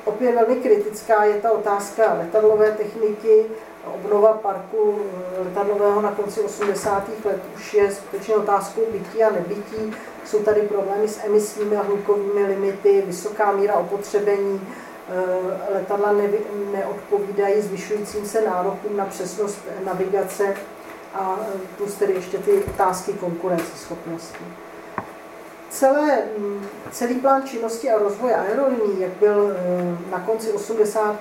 opět velmi kritická je ta otázka letadlové techniky, obnova parku letadlového na konci 80. let už je skutečně otázkou bytí a nebytí. Jsou tady problémy s emisními a hlukovými limity, vysoká míra opotřebení, eh, letadla neodpovídají zvyšujícím se nárokům na přesnost navigace a eh, plus tedy ještě ty otázky konkurenceschopnosti. Celé, mm, celý plán činnosti a rozvoje aerolinií, jak byl eh, na konci 80.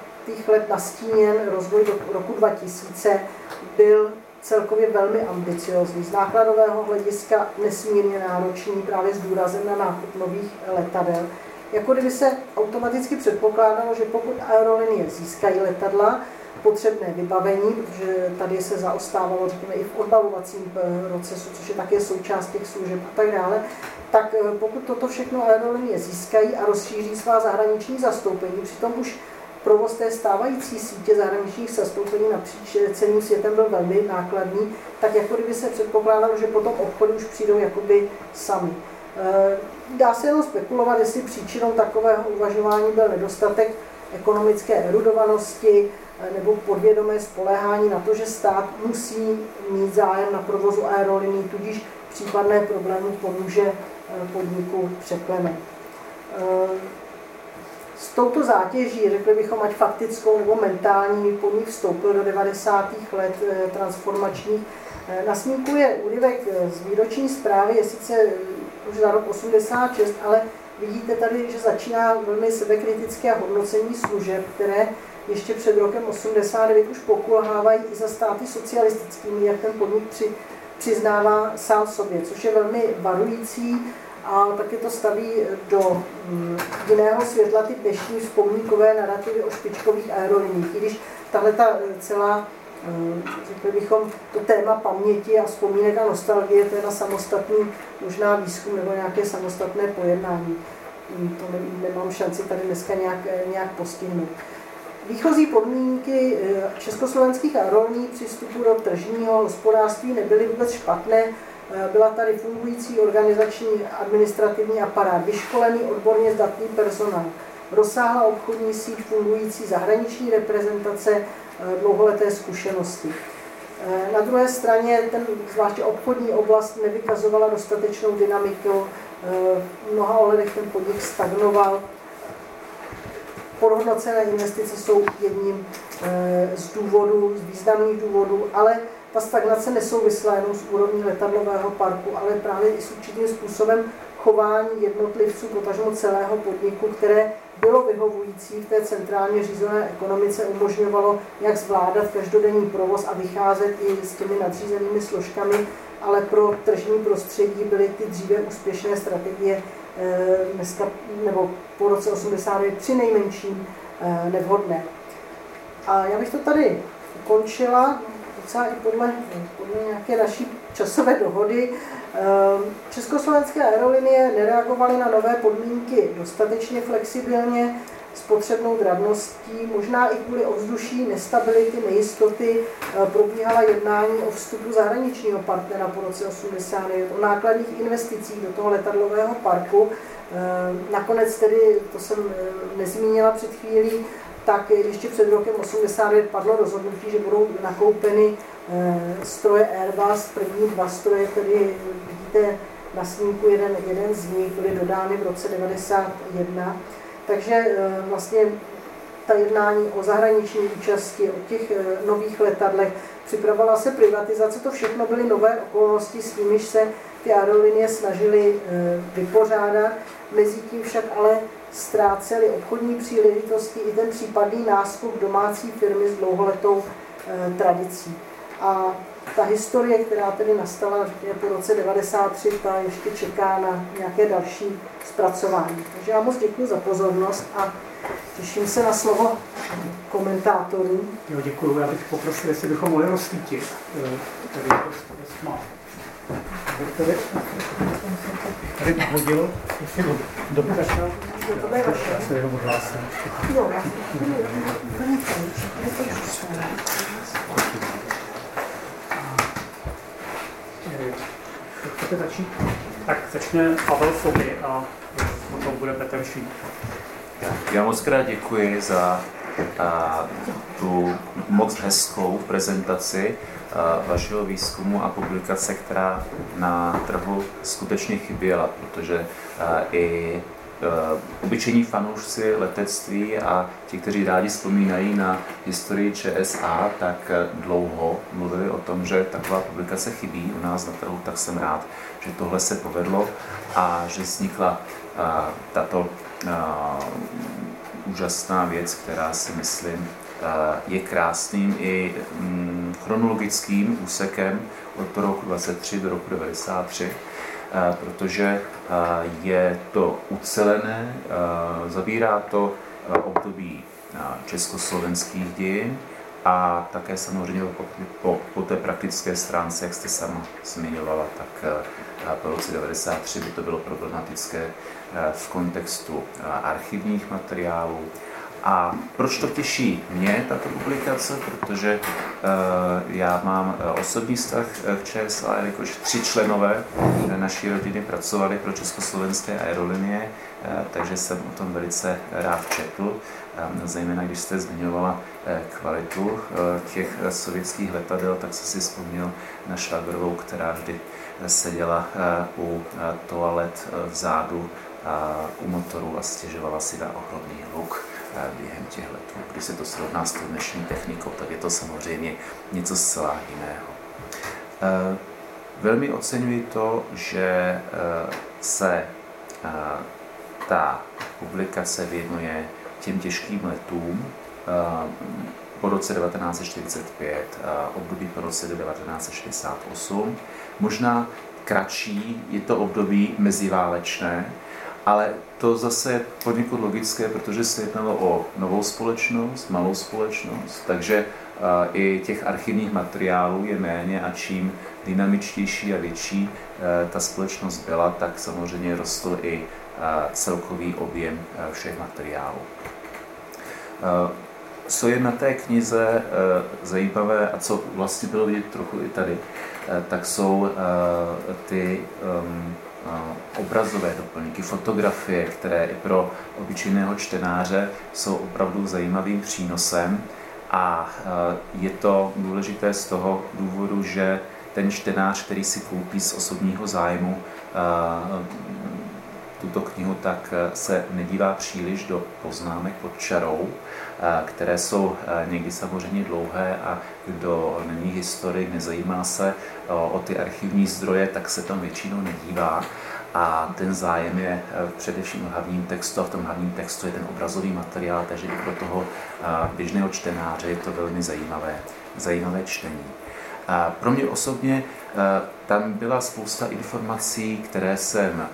let nastíněn rozvoj do roku 2000, byl celkově velmi ambiciozní, z nákladového hlediska nesmírně náročný, právě s důrazem na nákup nových letadel. Jako kdyby se automaticky předpokládalo, že pokud aerolinie získají letadla, potřebné vybavení, protože tady se zaostávalo, řekněme, i v odbavovacím eh, procesu, což je také součást těch služeb a tak dále, tak eh, pokud toto všechno aerolinie získají a rozšíří svá zahraniční zastoupení, přitom už provoz té stávající sítě zahraničních zastoupení napříč celým světem byl velmi nákladný, tak jako kdyby se předpokládalo, že potom obchody už přijdou jakoby sami. Eh, dá se jenom spekulovat, jestli příčinou takového uvažování byl nedostatek ekonomické erudovanosti nebo podvědomé spoléhání na to, že stát musí mít zájem na provozu aeroliní, tudíž případné problémy pomůže eh, podniku překlenout s touto zátěží, řekli bychom, ať faktickou nebo mentální, po ní vstoupil do 90. let eh, transformačních. Eh, na snímku je úryvek eh, z výroční zprávy, je sice už za rok 86, ale vidíte tady, že začíná velmi sebekritické hodnocení služeb, které ještě před rokem 89 už pokulhávají i za státy socialistickými, jak ten podnik při, přiznává sám sobě, což je velmi varující a taky to staví do mm, jiného světla ty dnešní vzpomínkové narrativy o špičkových aeroliních. I když tahle ta e, celá e, řekli bychom, to téma paměti a vzpomínek a nostalgie, to je na samostatný možná výzkum nebo nějaké samostatné pojednání. Mm, to nemám šanci tady dneska nějak, e, nějak postihnout. Výchozí podmínky československých aerolní při vstupu do tržního hospodářství nebyly vůbec špatné. Eh, byla tady fungující organizační administrativní aparát, vyškolený odborně zdatný personál, rozsáhlá obchodní síť, fungující zahraniční reprezentace, eh, dlouholeté zkušenosti. Eh, na druhé straně ten zvláště obchodní oblast nevykazovala dostatečnou dynamiku, v mnoha ohledech ten podnik stagnoval. Podhodnocené investice jsou jedním z důvodů, z významných důvodů, ale ta stagnace nesouvisla jenom s úrovní letadlového parku, ale právě i s určitým způsobem chování jednotlivců, potažmo celého podniku, které bylo vyhovující v té centrálně řízené ekonomice, umožňovalo jak zvládat každodenní provoz a vycházet i s těmi nadřízenými složkami, ale pro tržní prostředí byly ty dříve úspěšné strategie eh, dneska, nebo po roce 89 při nejmenším eh, nevhodné. A já bych to tady ukončila docela i podle, podle nějaké naší časové dohody. Ehm, československé aerolinie nereagovaly na nové podmínky dostatečně flexibilně, s potřebnou dravností, možná i kvůli ovzduší, nestability, nejistoty, eh, probíhala jednání o vstupu zahraničního partnera po roce 89, o nákladních investicích do toho letadlového parku. Ehm, nakonec tedy, to jsem eh, nezmínila před chvílí, tak ještě před rokem 89 padlo rozhodnutí, že budou nakoupeny eh, stroje Airbus, první dva stroje, tedy vidíte na snímku jeden, jeden z nich, byly dodány v roce 91. Takže eh, vlastně ta jednání o zahraniční účasti, o těch eh, nových letadlech, připravovala se privatizace, to všechno byly nové okolnosti, s nimiž se ty aerolinie snažily vypořádat. Mezitím však ale ztráceli obchodní příležitosti i ten případný nástup domácí firmy s dlouholetou tradicí. A ta historie, která tedy nastala po roce 93, ta ještě čeká na nějaké další zpracování. Takže já moc děkuji za pozornost a těším se na slovo komentátorů. Jo, děkuji. Já bych poprosil, jestli bychom mohli rozsvítit. Eh, tady, tady, tady, nahodil, jestli ho dobře. To je vaše. Já se jeho odhlásím. Jo, já Chcete začít? Tak začne Pavel Soby a potom bude Petr Šík. Já moc krát děkuji za a, tu moc hezkou prezentaci a, vašeho výzkumu a publikace, která na trhu skutečně chyběla, protože a, i obyčejní fanoušci letectví a ti, kteří rádi vzpomínají na historii ČSA, tak eh, dlouho mluvili o tom, že taková publikace chybí u nás na trhu, tak jsem rád, že tohle se povedlo a že vznikla eh, tato úžasná věc, která si myslím je krásným i mm, chronologickým úsekem od roku 23 do roku 93 protože je to ucelené, zabírá to období československých dějin a také samozřejmě po, po, po té praktické stránce, jak jste sama zmiňovala, tak po roce 1993 by to bylo problematické v kontextu archivních materiálů, a proč to těší mě, tato publikace? Protože uh, já mám uh, osobní vztah eh, k ČSA, jelikož tři členové naší rodiny pracovali pro československé aerolinie, uh, takže jsem o tom velice rád četl, um, zejména když jste zmiňovala uh, kvalitu uh, těch sovětských letadel, tak jsem si vzpomněl na Švagrovou, která vždy seděla uh, u toalet vzadu u motoru a stěžovala si na ohromný hluk během těch letů. Když se to srovná s tou dnešní technikou, tak je to samozřejmě něco zcela jiného. Eh, velmi oceňuji to, že eh, se eh, ta publikace věnuje těm těžkým letům po roce 1945, období po roce 1968. Možná kratší je to období meziválečné, ale to zase je poněkud logické, protože se jednalo o novou společnost, malou společnost, takže i těch archivních materiálů je méně a čím dynamičtější a větší e, ta společnost byla, tak samozřejmě rostl i celkový objem všech materiálů. Co je na té knize zajímavé a co vlastně bylo vidět trochu i tady, tak jsou ty obrazové doplňky, fotografie, které i pro obyčejného čtenáře jsou opravdu zajímavým přínosem. A je to důležité z toho důvodu, že ten čtenář, který si koupí z osobního zájmu tuto knihu, tak se nedívá příliš do poznámek pod čarou, které jsou někdy samozřejmě dlouhé a kdo není historik, nezajímá se o ty archivní zdroje, tak se tam většinou nedívá. A ten zájem je především v hlavním textu a v tom hlavním textu je ten obrazový materiál, takže i pro toho běžného čtenáře je to velmi zajímavé, zajímavé čtení. Pro mě osobně tam byla spousta informací, které jsem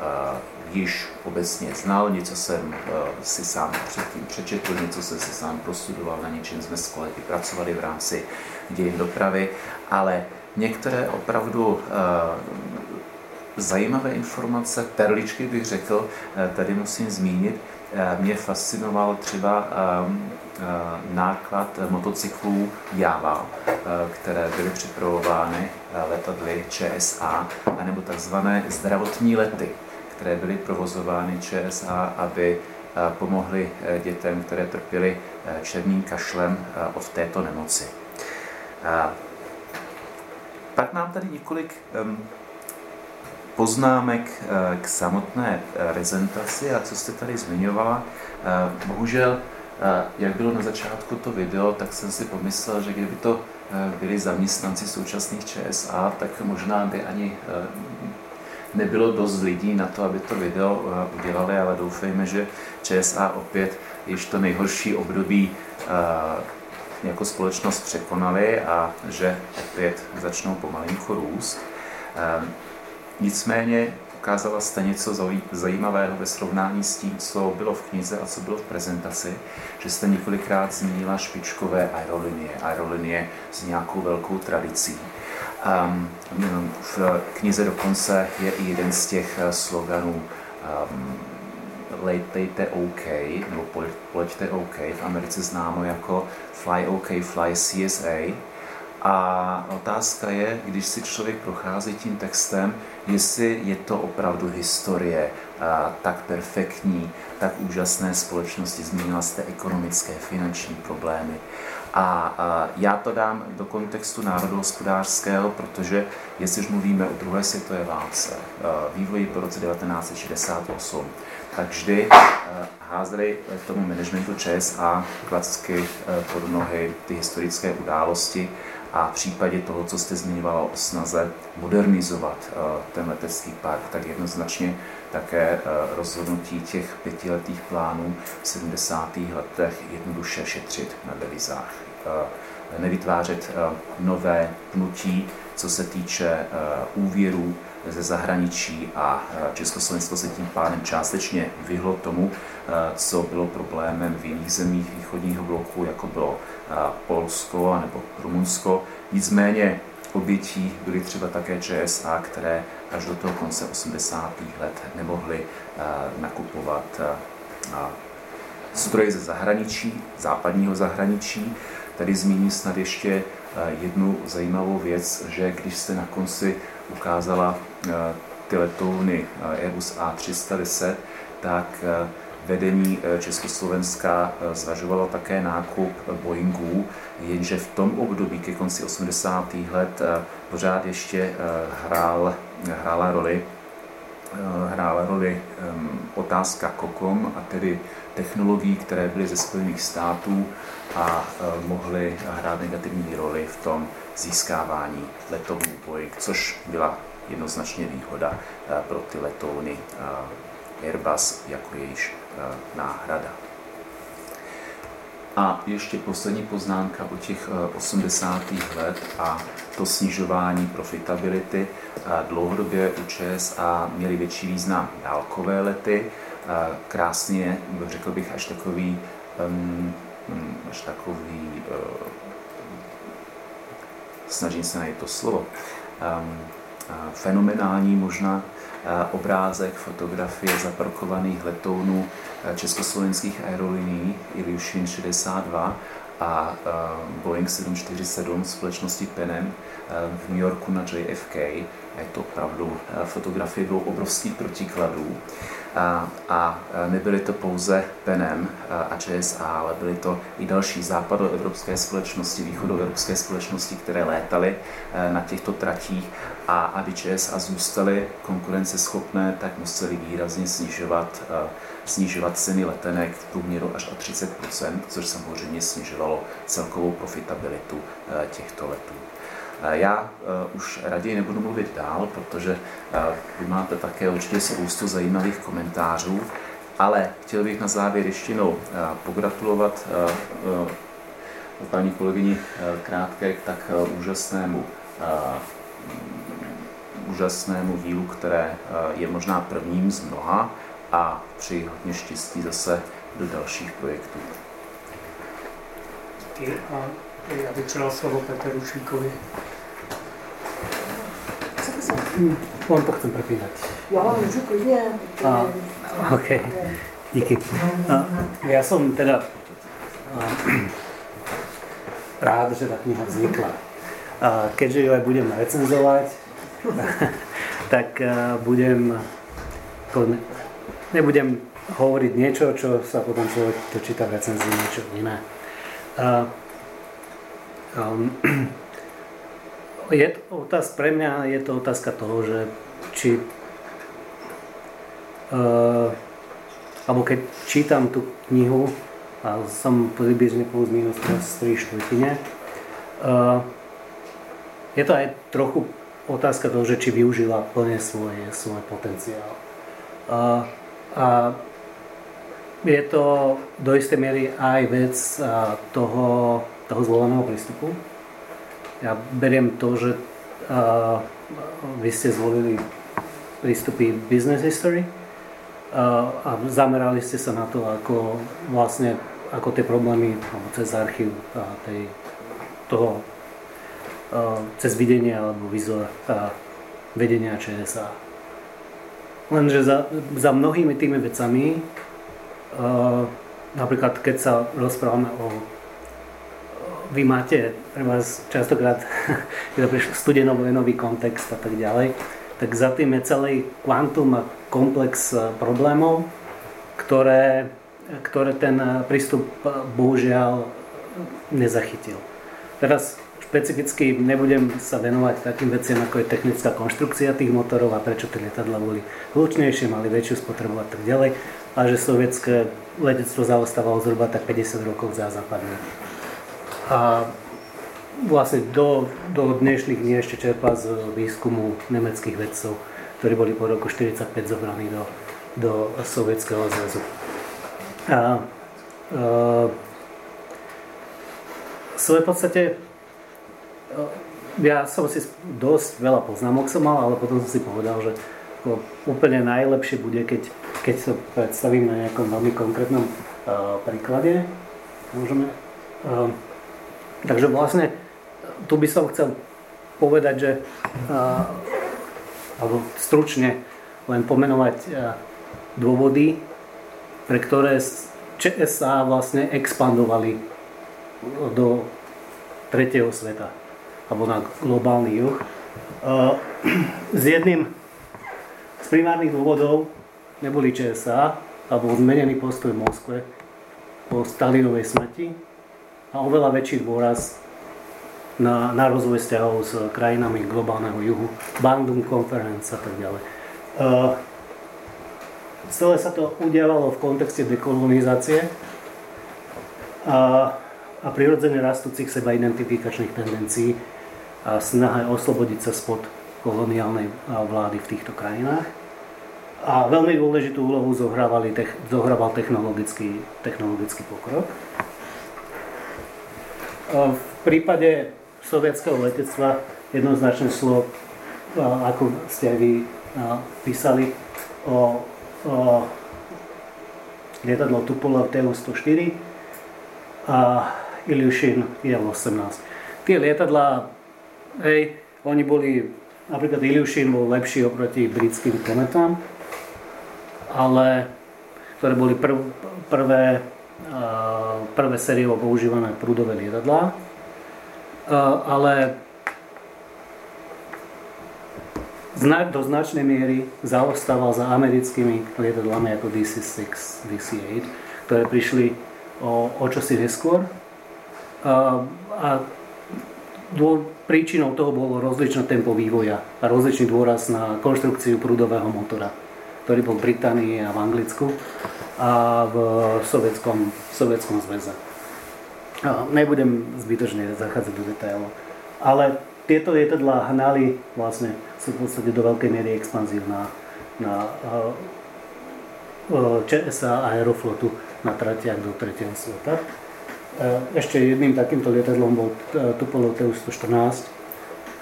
již obecně znal, něco jsem uh, si sám předtím přečetl, něco jsem si sám prostudoval, na něčem jsme s kolegy pracovali v rámci dějin dopravy, ale některé opravdu uh, zajímavé informace, perličky bych řekl, uh, tady musím zmínit, mě fascinoval třeba náklad motocyklů Java, které byly připravovány letadly ČSA, anebo takzvané zdravotní lety které byly provozovány ČSA, aby eh, pomohly eh, dětem, které trpěly eh, černým kašlem od této nemoci. Pak mám tady několik poznámek k samotné prezentaci a co jste tady zmiňovala. Bohužel, jak bylo na začátku to video, tak jsem si pomyslel, že kdyby to byli zaměstnanci současných ČSA, tak možná by ani nebylo dost lidí na to, aby to video udělali, ale doufejme, že ČSA opět již to nejhorší období jako společnost překonali a že opět začnou pomalinku růst. Nicméně ukázala jste něco zajímavého ve srovnání s tím, co bylo v knize a co bylo v prezentaci, že jste několikrát zmínila špičkové aerolinie, aerolinie s nějakou velkou tradicí. Um, v knize dokonce je i jeden z těch eh, sloganů um, lejte OK, nebo poleďte OK, v Americe známo jako Fly OK, Fly CSA, a otázka je, když si člověk prochází tím textem, jestli je to opravdu historie a, tak perfektní, tak úžasné společnosti, zmínila jste ekonomické, finanční problémy. A, já to dám do kontextu národohospodářského, protože jestliž mluvíme o druhé světové válce, vývoji po roce 1968, tak vždy házeli tomu managementu ČSA klacky pod nohy ty historické události, a v případě toho, co jste zmiňovala o snaze modernizovat eh, ten letecký park, tak jednoznačně také eh, rozhodnutí těch pětiletých plánů v 70. letech jednoduše šetřit na devizách. Eh, nevytvářet nové pnutí, co se týče úvěrů ze zahraničí a Československo se tím pádem částečně vyhlo tomu, co bylo problémem v jiných zemích východního bloku, jako bylo Polsko nebo Rumunsko. Nicméně obětí byly třeba také ČSA, které až do toho konce 80. let nemohly nakupovat stroje ze zahraničí, západního zahraničí. Tady zmíním snad ještě jednu zajímavou věc, že když jste na konci ukázala ty letouny Airbus A310, tak vedení eh, Československa eh, zvažovalo také nákup Boeingů, jenže v tom období ke konci 80. let eh, pořád ještě hrál, hrála roli hrála roli otázka KOKOM, a tedy technologií, které byly ze Spojených států a mohly hrát negativní roli v tom získávání letounů Boeing, což byla jednoznačně výhoda pro ty letouny Airbus jako jejíž Eh, náhrada. A ještě poslední poznámka o těch 80. Eh, let a to snižování profitability. Eh, dlouhodobě u ČSA měly větší význam dálkové lety. Krásně, řekl bych, až takový, až takový snažím se najít to slovo, fenomenální možná Eh, obrázek, fotografie zaparkovaných letounů eh, československých aerolinií Ilyushin 62 a eh, Boeing 747 společnosti Penem v New Yorku na JFK. Je to opravdu, fotografie dvou obrovských protikladů. A, a nebyly to pouze Penem a ČSA, ale byly to i další západoevropské společnosti, východoevropské společnosti, které létaly na těchto tratích a aby ČSA zůstaly konkurenceschopné, tak museli výrazně snižovat, snižovat ceny letenek v průměru až o 30% což samozřejmě snižovalo celkovou profitabilitu těchto letů. Já už raději nebudu mluvit dál, protože vy máte také určitě spoustu zajímavých komentářů, ale chtěl bych na závěr ještě jednou pogratulovat paní kolegyni Krátké k tak úžasnému úžasnému dílu, které je možná prvním z mnoha a při hodně štěstí zase do dalších projektů. Díky a já bych předal slovo Petru Švíkovi. Hmm, on to chcem prepínat. Já vám můžu klidně. A, OK, díky. A, já jsem teda a, rád, že ta kniha vznikla. A keďže ju aj budem recenzovať, tak budem, nebudem hovoriť niečo, čo sa potom človek dočíta v recenzii niečo iné. Um, je to otázka, pre mňa je to otázka toho, že či uh, alebo keď čítam tú knihu a som približne plus minus teraz 3 štvrtine, uh, je to aj trochu otázka toho, že či využila plne svoj, svoj potenciál. A, a je to do istej miery aj vec toho, toho zvoleného prístupu. Ja beriem to, že a, vy ste zvolili prístupy business history a, a zamerali ste sa na to, ako vlastne ako tie problémy alebo cez archív a tej, toho a, cez videnie alebo vizor a, vedenia ČSA. Lenže za, za mnohými tými vecami Uh, napríklad keď sa rozprávame o vy máte pre vás častokrát, studenovojnový kontext a tak ďalej, tak za tým je celý kvantum a komplex e, problémov, ktoré, ktoré ten e, prístup e, bohužiaľ nezachytil. Teraz špecificky nebudem sa venovať takým veciam, ako je technická konštrukcia tých motorov a prečo tie lietadla boli hlučnejšie, mali väčšiu spotrebu a tak ďalej a že sovietské letectvo zaostávalo zhruba tak 50 rokov za západné. A vlastne do, do dnešných dní ešte čerpá z výskumu nemeckých vedcov, ktorí boli po roku 45 zobraní do, do Sovietskeho zväzu. A, a, v podstate ja som si dosť veľa poznámok som mal, ale potom som si povedal, že úplne najlepšie bude, keď keď sa predstavím na nejakom veľmi konkrétnom uh, príklade, môžeme. Uh, takže vlastne tu by som chcel povedať, že alebo stručne len pomenovať dôvody, pre ktoré ČSA vlastne expandovali do tretieho sveta alebo na globálny juh. Uh, s jedným z primárnych dôvodov neboli ČSA a bol zmenený postoj v Moskve po Stalinovej smrti a oveľa väčší dôraz na, na rozvoj vzťahov s krajinami globálneho juhu, Bandung Conference a tak ďalej. Uh, celé sa to udiavalo v kontexte dekolonizácie a, a prirodzene rastúcich seba identifikačných tendencií a snahe oslobodiť sa spod koloniálnej vlády v týchto krajinách a veľmi dôležitú úlohu zohrával technologický, technologický pokrok. V prípade sovietského letectva jednoznačne šlo, ako ste aj vy písali, o, o lietadlo Tupolev Tu-104 a Ilyushin Il-18. Tie lietadlá, hej, oni boli, napríklad Ilyushin bol lepší oproti britským kometám, ale ktoré boli prv, prvé, prvé sériovo používané prúdové lietadlá. Ale do značnej miery zaostával za americkými lietadlami ako DC-6, DC-8, ktoré prišli o, o čosi neskôr. A, a dô, príčinou toho bolo rozličné tempo vývoja a rozličný dôraz na konštrukciu prúdového motora ktorý bol v Británii a v Anglicku a v Sovietskom, Sovietskom zväze. Nebudem zbytočne zachádzať do detailov, ale tieto lietadlá hnali vlastne sú v do veľkej miery expanziu na, na ČSA a Aeroflotu na tratiach do tretieho sveta. Ešte jedným takýmto lietadlom bol Tupolev Tu-114,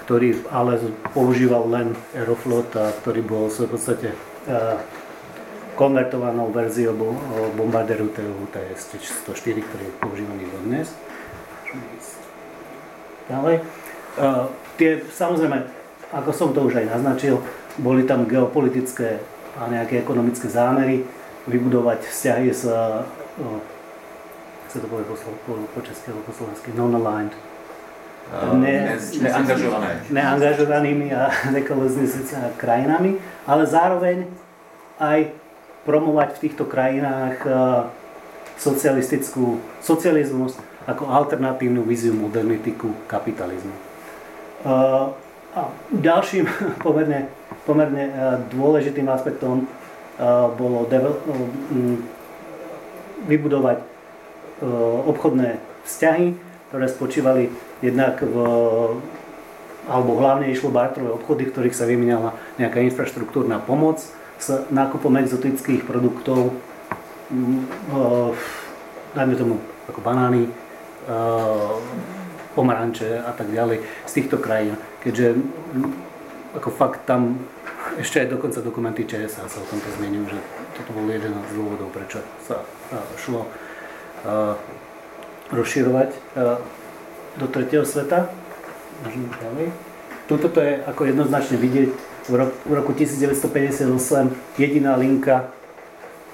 ktorý ale používal len Aeroflot a ktorý bol v podstate konvertovanou verziou bombardéru TS-104, ktorý je používaný dodnes. Ďalej. Tie, samozrejme, ako som to už aj naznačil, boli tam geopolitické a nejaké ekonomické zámery vybudovať vzťahy s sa to povie po, po, po česky alebo po slovensky, non-aligned. Ne, neangažované. Neangažovanými a nekolonizacými krajinami, ale zároveň aj promovať v týchto krajinách eh, socialistickú, socializmus ako alternatívnu víziu modernity ku kapitalizmu. Eh, a ďalším pomerne, pomerne eh, dôležitým aspektom bolo mm, vybudovať obchodné vzťahy, ktoré spočívali jednak v alebo hlavne išlo barterové obchody, v ktorých sa vymenala nejaká infraštruktúrna pomoc s nákupom exotických produktov, mm, e, dajme tomu ako banány, e, pomaranče a tak ďalej z týchto krajín. Keďže mm, ako fakt tam ešte aj dokonca dokumenty ČSA sa o tomto zmienujú, že toto bol jeden z dôvodov, prečo sa šlo rozširovať do tretieho sveta. Tuto to je ako jednoznačne vidieť. V roku 1958 jediná linka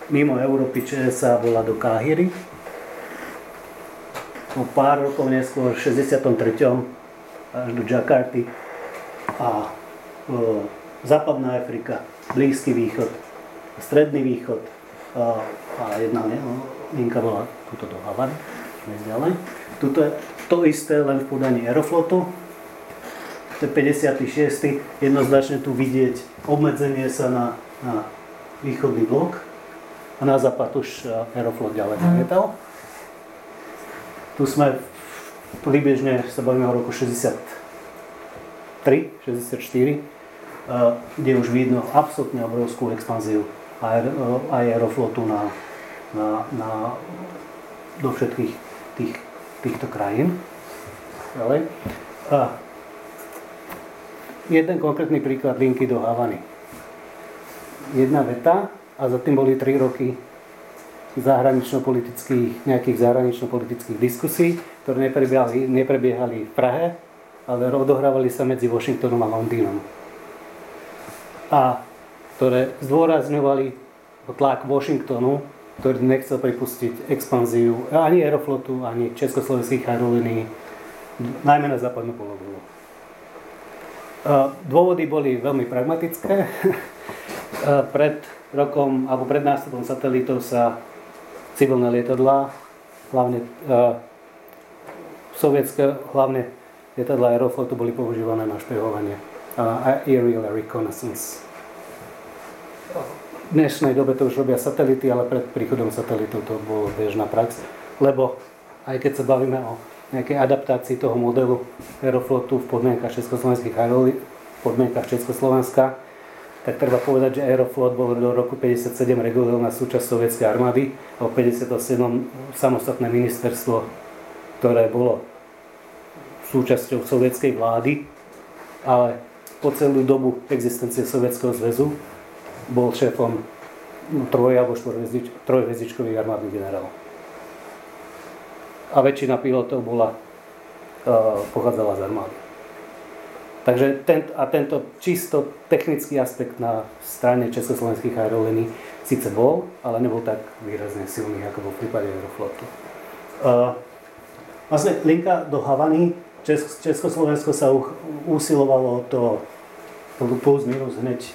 mimo Európy ČSA bola do Káhyry. O pár rokov neskôr, v 63. až do Jakarty. A e, Západná Afrika, Blízky východ, Stredný východ a, a jedna ne, linka bola tuto do Havany. Ďalej. Tuto je to isté len v podaní Aeroflotu. To je 56. Jednoznačne tu vidieť obmedzenie sa na, na východný blok a na západ už Aeroflot ďalej nevietal. Tu sme približne sa bavíme o roku 63, 64, kde už vidno absolútne obrovskú expanziu aeroflotu na, na, na, do všetkých tých, týchto krajín. Ďalej. A jeden konkrétny príklad linky do Havany. Jedna veta a za tým boli 3 roky zahranično-politických, nejakých zahranično-politických diskusí, ktoré neprebiehali, neprebiehali v Prahe, ale odohrávali sa medzi Washingtonom a Londýnom. A ktoré zdôrazňovali tlak Washingtonu, ktorý nechcel pripustiť expanziu ani Aeroflotu, ani československých aerolínií, najmä na západnú polovilu. Dôvody boli veľmi pragmatické. Pred rokom, alebo pred nástupom satelitov sa civilné lietadlá, hlavne sovietské, hlavne lietadlá Aeroflotu boli používané na špehovanie aerial reconnaissance v dnešnej dobe to už robia satelity, ale pred príchodom satelitov to bolo bežná prax, lebo aj keď sa bavíme o nejakej adaptácii toho modelu Aeroflotu v podmienkach československých aerolí, v podmienkach Československa, tak treba povedať, že Aeroflot bol do roku 57 regulárna súčasť sovietskej armády a v 57 samostatné ministerstvo, ktoré bolo súčasťou sovietskej vlády, ale po celú dobu existencie Sovietskeho zväzu bol šéfom troj- alebo trojhvezdičkových armádnych generálov. A väčšina pilotov bola, uh, pochádzala z armády. Takže ten, a tento čisto technický aspekt na strane československých aerolíní síce bol, ale nebol tak výrazne silný, ako bol v prípade Aeroflotu. Uh, vlastne linka do Havany, Česk, Československo sa usilovalo o to plus minus hneď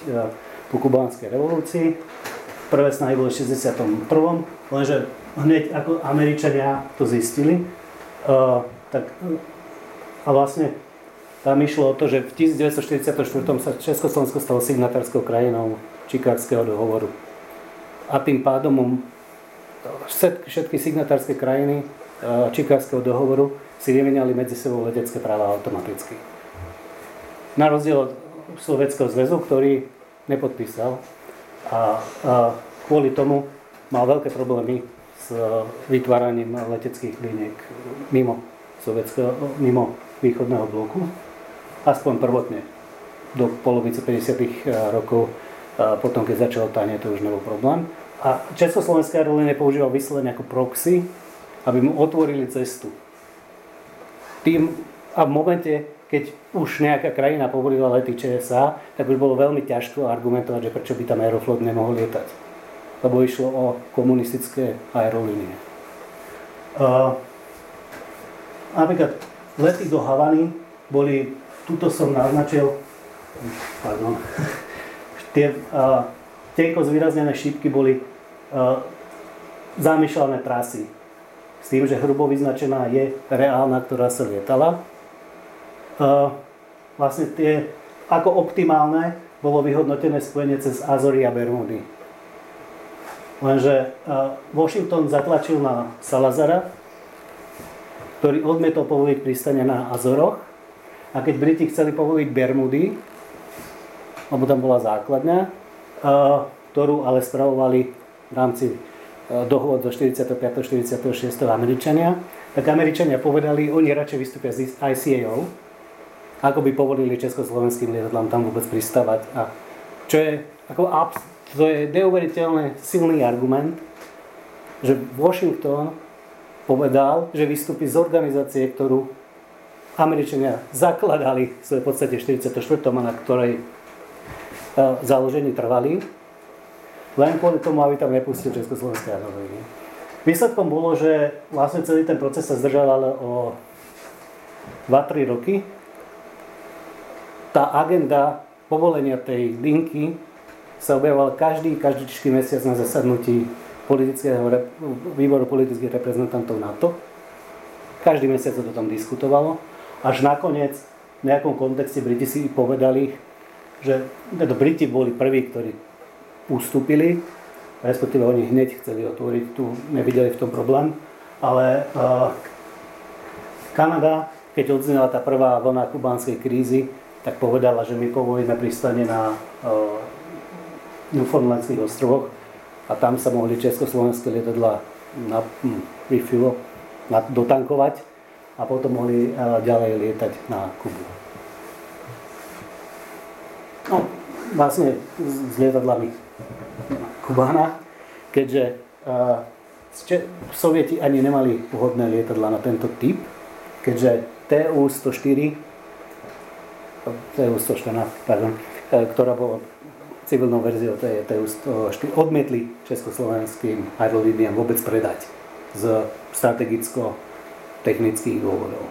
po kubánskej revolúcii. Prvé snahy boli v 61. Lenže hneď ako Američania to zistili, uh, tak a vlastne tam išlo o to, že v 1944 sa Československo stalo signatárskou krajinou Čikárskeho dohovoru. A tým pádom všetky signatárske krajiny Čikárskeho dohovoru si vymenali medzi sebou letecké práva automaticky. Na rozdiel od Sovietskeho zväzu, ktorý nepodpísal a, a kvôli tomu mal veľké problémy s vytváraním leteckých liniek mimo, sovietského, mimo východného bloku, aspoň prvotne do polovice 50. Eh, rokov, a potom keď začalo tánie, to už nebol problém. A Československé aerolínie používal vyslovene ako proxy, aby mu otvorili cestu. Tým, a v momente, keď už nejaká krajina povolila lety ČSA, tak už bolo veľmi ťažko argumentovať, že prečo by tam Aeroflot nemohol lietať. Lebo išlo o komunistické aerolínie. Uh, napríklad lety do Havany boli, tuto som naznačil, pardon, tie uh, tienko zvýraznené šípky boli uh, zamýšľané trasy. S tým, že hrubo vyznačená je reálna, ktorá sa lietala vlastne tie ako optimálne bolo vyhodnotené spojenie cez Azory a Bermudy. Lenže Washington zatlačil na Salazara, ktorý odmietol povoliť pristane na Azoroch A keď Briti chceli povoliť Bermudy, lebo tam bola základňa, eh, ktorú ale spravovali v rámci eh, dohod zo 45. 46. Američania, tak Američania povedali, oni radšej vystúpia z ICAO, ako by povolili československým lietadlám tam vôbec pristávať. A čo je, ako, to je neuveriteľne silný argument, že Washington povedal, že vystúpi z organizácie, ktorú Američania zakladali v podstate 44. a na ktorej e, založení trvali, len kvôli tomu, aby tam nepustil Československé armády. Výsledkom bolo, že vlastne celý ten proces sa zdržal ale o 2-3 roky. Tá agenda povolenia tej linky sa objavovala každý, každý mesiac na zasadnutí politického, výboru politických reprezentantov NATO. Každý mesiac sa to tam diskutovalo. Až nakoniec v nejakom kontexte Briti si povedali, že to Briti boli prví, ktorí ustúpili, respektíve oni hneď chceli otvoriť, tu nevideli v tom problém, ale uh, Kanada, keď odznela tá prvá vlna kubánskej krízy, tak povedala, že my povolíme pristane na uh, Newfoundlandských ostrovoch a tam sa mohli československé lietadla na, hm, na, dotankovať a potom mohli eh, ďalej lietať na Kubu. No, vlastne s lietadlami Kubána, keďže uh, Sovieti ani nemali vhodné lietadla na tento typ, keďže TU-104 TU-114, pardon, eh, ktorá bola civilnou verziou TU-104, odmietli československým aerolíniám vôbec predať z strategicko technických dôvodov.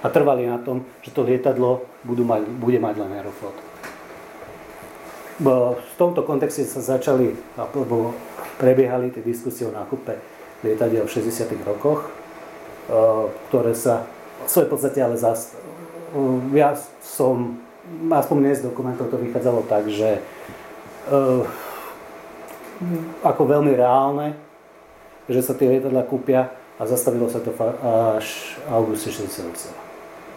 A trvali na tom, že to lietadlo budú mať, bude mať len Aeroflot. V tomto kontexte sa začali, alebo prebiehali tie diskusie o nákupe lietadiel v 60. rokoch, ktoré sa v svojej podstate ale zas, ja som, aspoň dnes dokumentov to vychádzalo tak, že ako veľmi reálne, že sa tie lietadla kúpia a zastavilo sa to až v auguste 68.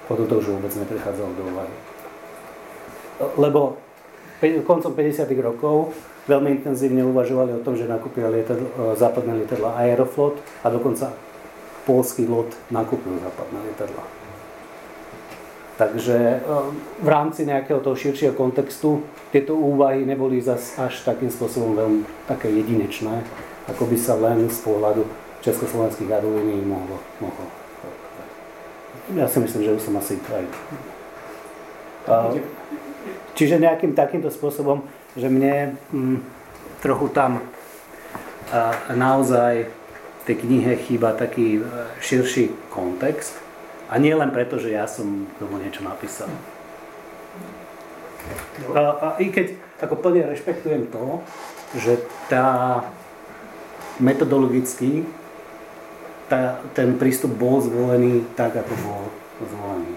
Potom to už vôbec neprichádzalo do úvahy. Lebo koncom 50. rokov veľmi intenzívne uvažovali o tom, že nakúpili lietadlo, e, západné lietadla Aeroflot a dokonca polský lot nakúpil západné lietadla. Takže e, v rámci nejakého toho širšieho kontextu tieto úvahy neboli zas až takým spôsobom veľmi také jedinečné, ako by sa len z pohľadu československých aerolínií mohlo, mohlo. Ja si myslím, že už som asi aj... Čiže nejakým takýmto spôsobom, že mne hm, trochu tam naozaj v tej knihe chýba taký e, širší kontext. A nie len preto, že ja som tomu niečo napísal. A, a i keď ako plne rešpektujem to, že tá metodologicky tá, ten prístup bol zvolený tak, ako bol zvolený.